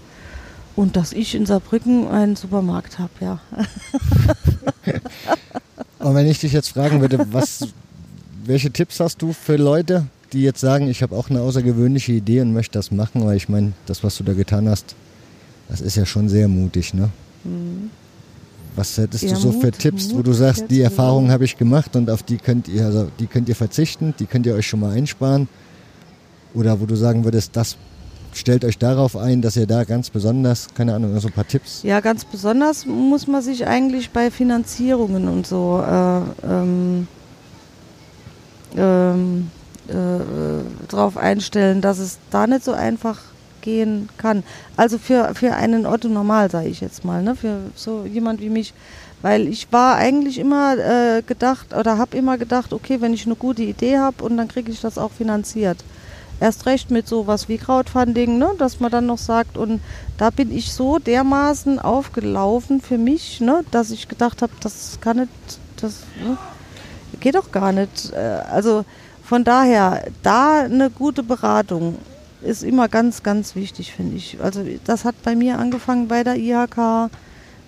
und dass ich in Saarbrücken einen Supermarkt habe, ja. Und wenn ich dich jetzt fragen würde, was, welche Tipps hast du für Leute, die jetzt sagen, ich habe auch eine außergewöhnliche Idee und möchte das machen, weil ich meine, das, was du da getan hast, das ist ja schon sehr mutig, ne? Was hättest Ja, du so für Mut- Tipps, wo Mut du sagst, die. Erfahrung habe ich gemacht und auf die könnt ihr, also die könnt ihr verzichten, die könnt ihr euch schon mal einsparen? Oder wo du sagen würdest, das stellt euch darauf ein, dass ihr da ganz besonders, keine Ahnung, so ein paar Tipps. Ja, ganz besonders muss man sich eigentlich bei Finanzierungen und so äh, ähm, ähm, äh, darauf einstellen, dass es da nicht so einfach gehen kann. Also für, für einen Otto Normal, sage ich jetzt mal, ne? für so jemand wie mich. Weil ich war eigentlich immer äh, gedacht oder habe immer gedacht, okay, wenn ich eine gute Idee habe und dann kriege ich das auch finanziert. Erst recht mit sowas wie Crowdfunding, ne? dass man dann noch sagt, und da bin ich so dermaßen aufgelaufen für mich, ne? dass ich gedacht habe, das kann nicht, das ne? geht doch gar nicht. Äh, Also von daher, da eine gute Beratung ist immer ganz, ganz wichtig, finde ich. Also das hat bei mir angefangen bei der IHK.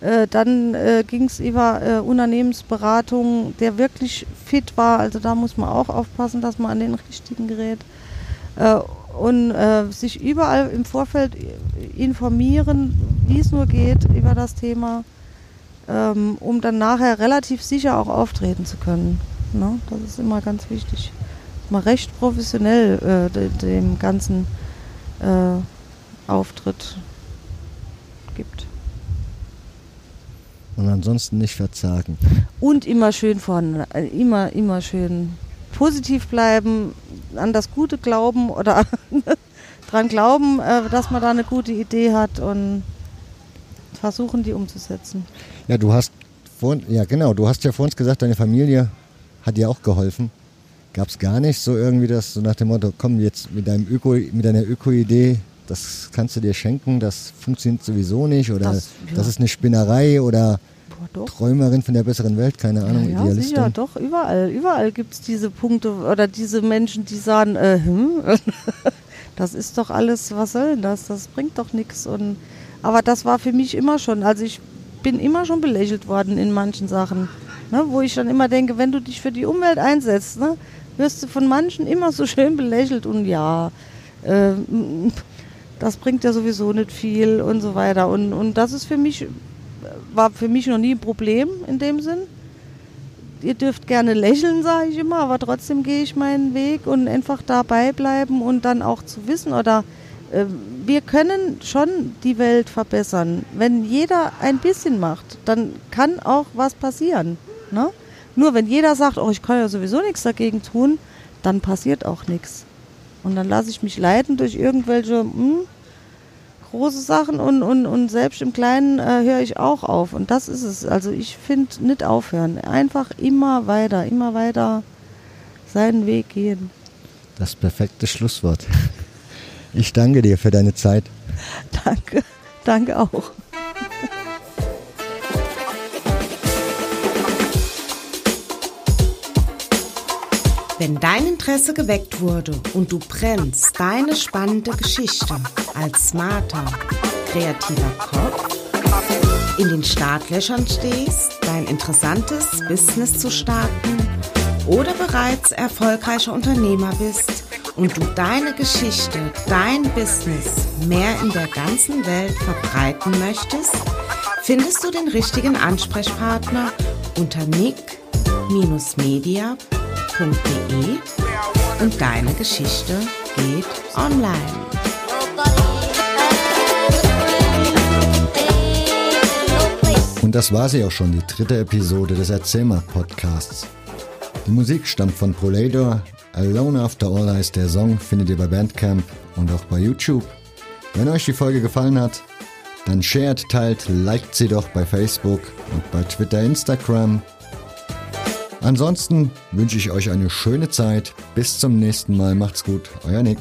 Äh, dann äh, ging es über äh, Unternehmensberatung, der wirklich fit war. Also da muss man auch aufpassen, dass man an den richtigen gerät. Äh, und äh, sich überall im Vorfeld informieren, wie es nur geht über das Thema, ähm, um dann nachher relativ sicher auch auftreten zu können. Ne? Das ist immer ganz wichtig. Man recht professionell äh, de, dem ganzen äh, Auftritt gibt. Und ansonsten nicht verzagen. Und immer schön vorne, äh, immer, immer schön positiv bleiben, an das Gute glauben oder dran glauben, äh, dass man da eine gute Idee hat und versuchen, die umzusetzen. Ja, du hast vorhin, ja genau, du hast ja vor uns gesagt, deine Familie hat dir auch geholfen. Gab es gar nicht so irgendwie das, so nach dem Motto, komm jetzt mit deinem Öko, mit deiner Öko-Idee, das kannst du dir schenken, das funktioniert sowieso nicht oder das, Das- ja. ist eine Spinnerei oder Boah, doch. Träumerin von der besseren Welt, keine Ahnung, ja, ja, sicher, doch, überall. Überall gibt es diese Punkte oder diese Menschen, die sagen, äh, hm, das ist doch alles, was soll denn das? Das bringt doch nichts. Aber das war für mich immer schon, also ich bin immer schon belächelt worden in manchen Sachen. Ne? Wo ich dann immer denke, wenn du dich für die Umwelt einsetzt, ne, wirst du von manchen immer so schön belächelt und ja, äh, das bringt ja sowieso nicht viel und so weiter. Und, und das ist für mich, war für mich noch nie ein Problem in dem Sinn. Ihr dürft gerne lächeln, sage ich immer, aber trotzdem gehe ich meinen Weg und einfach dabei bleiben und dann auch zu wissen oder äh, wir können schon die Welt verbessern. Wenn jeder ein bisschen macht, dann kann auch was passieren. Ne? Nur wenn jeder sagt, oh, ich kann ja sowieso nichts dagegen tun, dann passiert auch nichts. Und dann lasse ich mich leiten durch irgendwelche hm, große Sachen und, und, und selbst im Kleinen äh, höre ich auch auf. Und das ist es. Also ich finde nicht aufhören. Einfach immer weiter, immer weiter seinen Weg gehen. Das perfekte Schlusswort. Ich danke dir für deine Zeit. Danke, danke auch. Wenn dein Interesse geweckt wurde und du brennst, deine spannende Geschichte als smarter, kreativer Kopf in den Startlöchern stehst, dein interessantes Business zu starten oder bereits erfolgreicher Unternehmer bist und du deine Geschichte, dein Business mehr in der ganzen Welt verbreiten möchtest, findest du den richtigen Ansprechpartner unter nick-media.com www.ftf.de und deine Geschichte geht online. Und das war sie auch schon, die dritte Episode des Erzählmer Podcasts. Die Musik stammt von Prolador. Alone After All heißt der Song, findet ihr bei Bandcamp und auch bei YouTube. Wenn euch die Folge gefallen hat, dann shared, teilt, liked sie doch bei Facebook und bei Twitter, Instagram Ansonsten wünsche ich euch eine schöne Zeit. Bis zum nächsten Mal. Macht's gut. Euer Nick.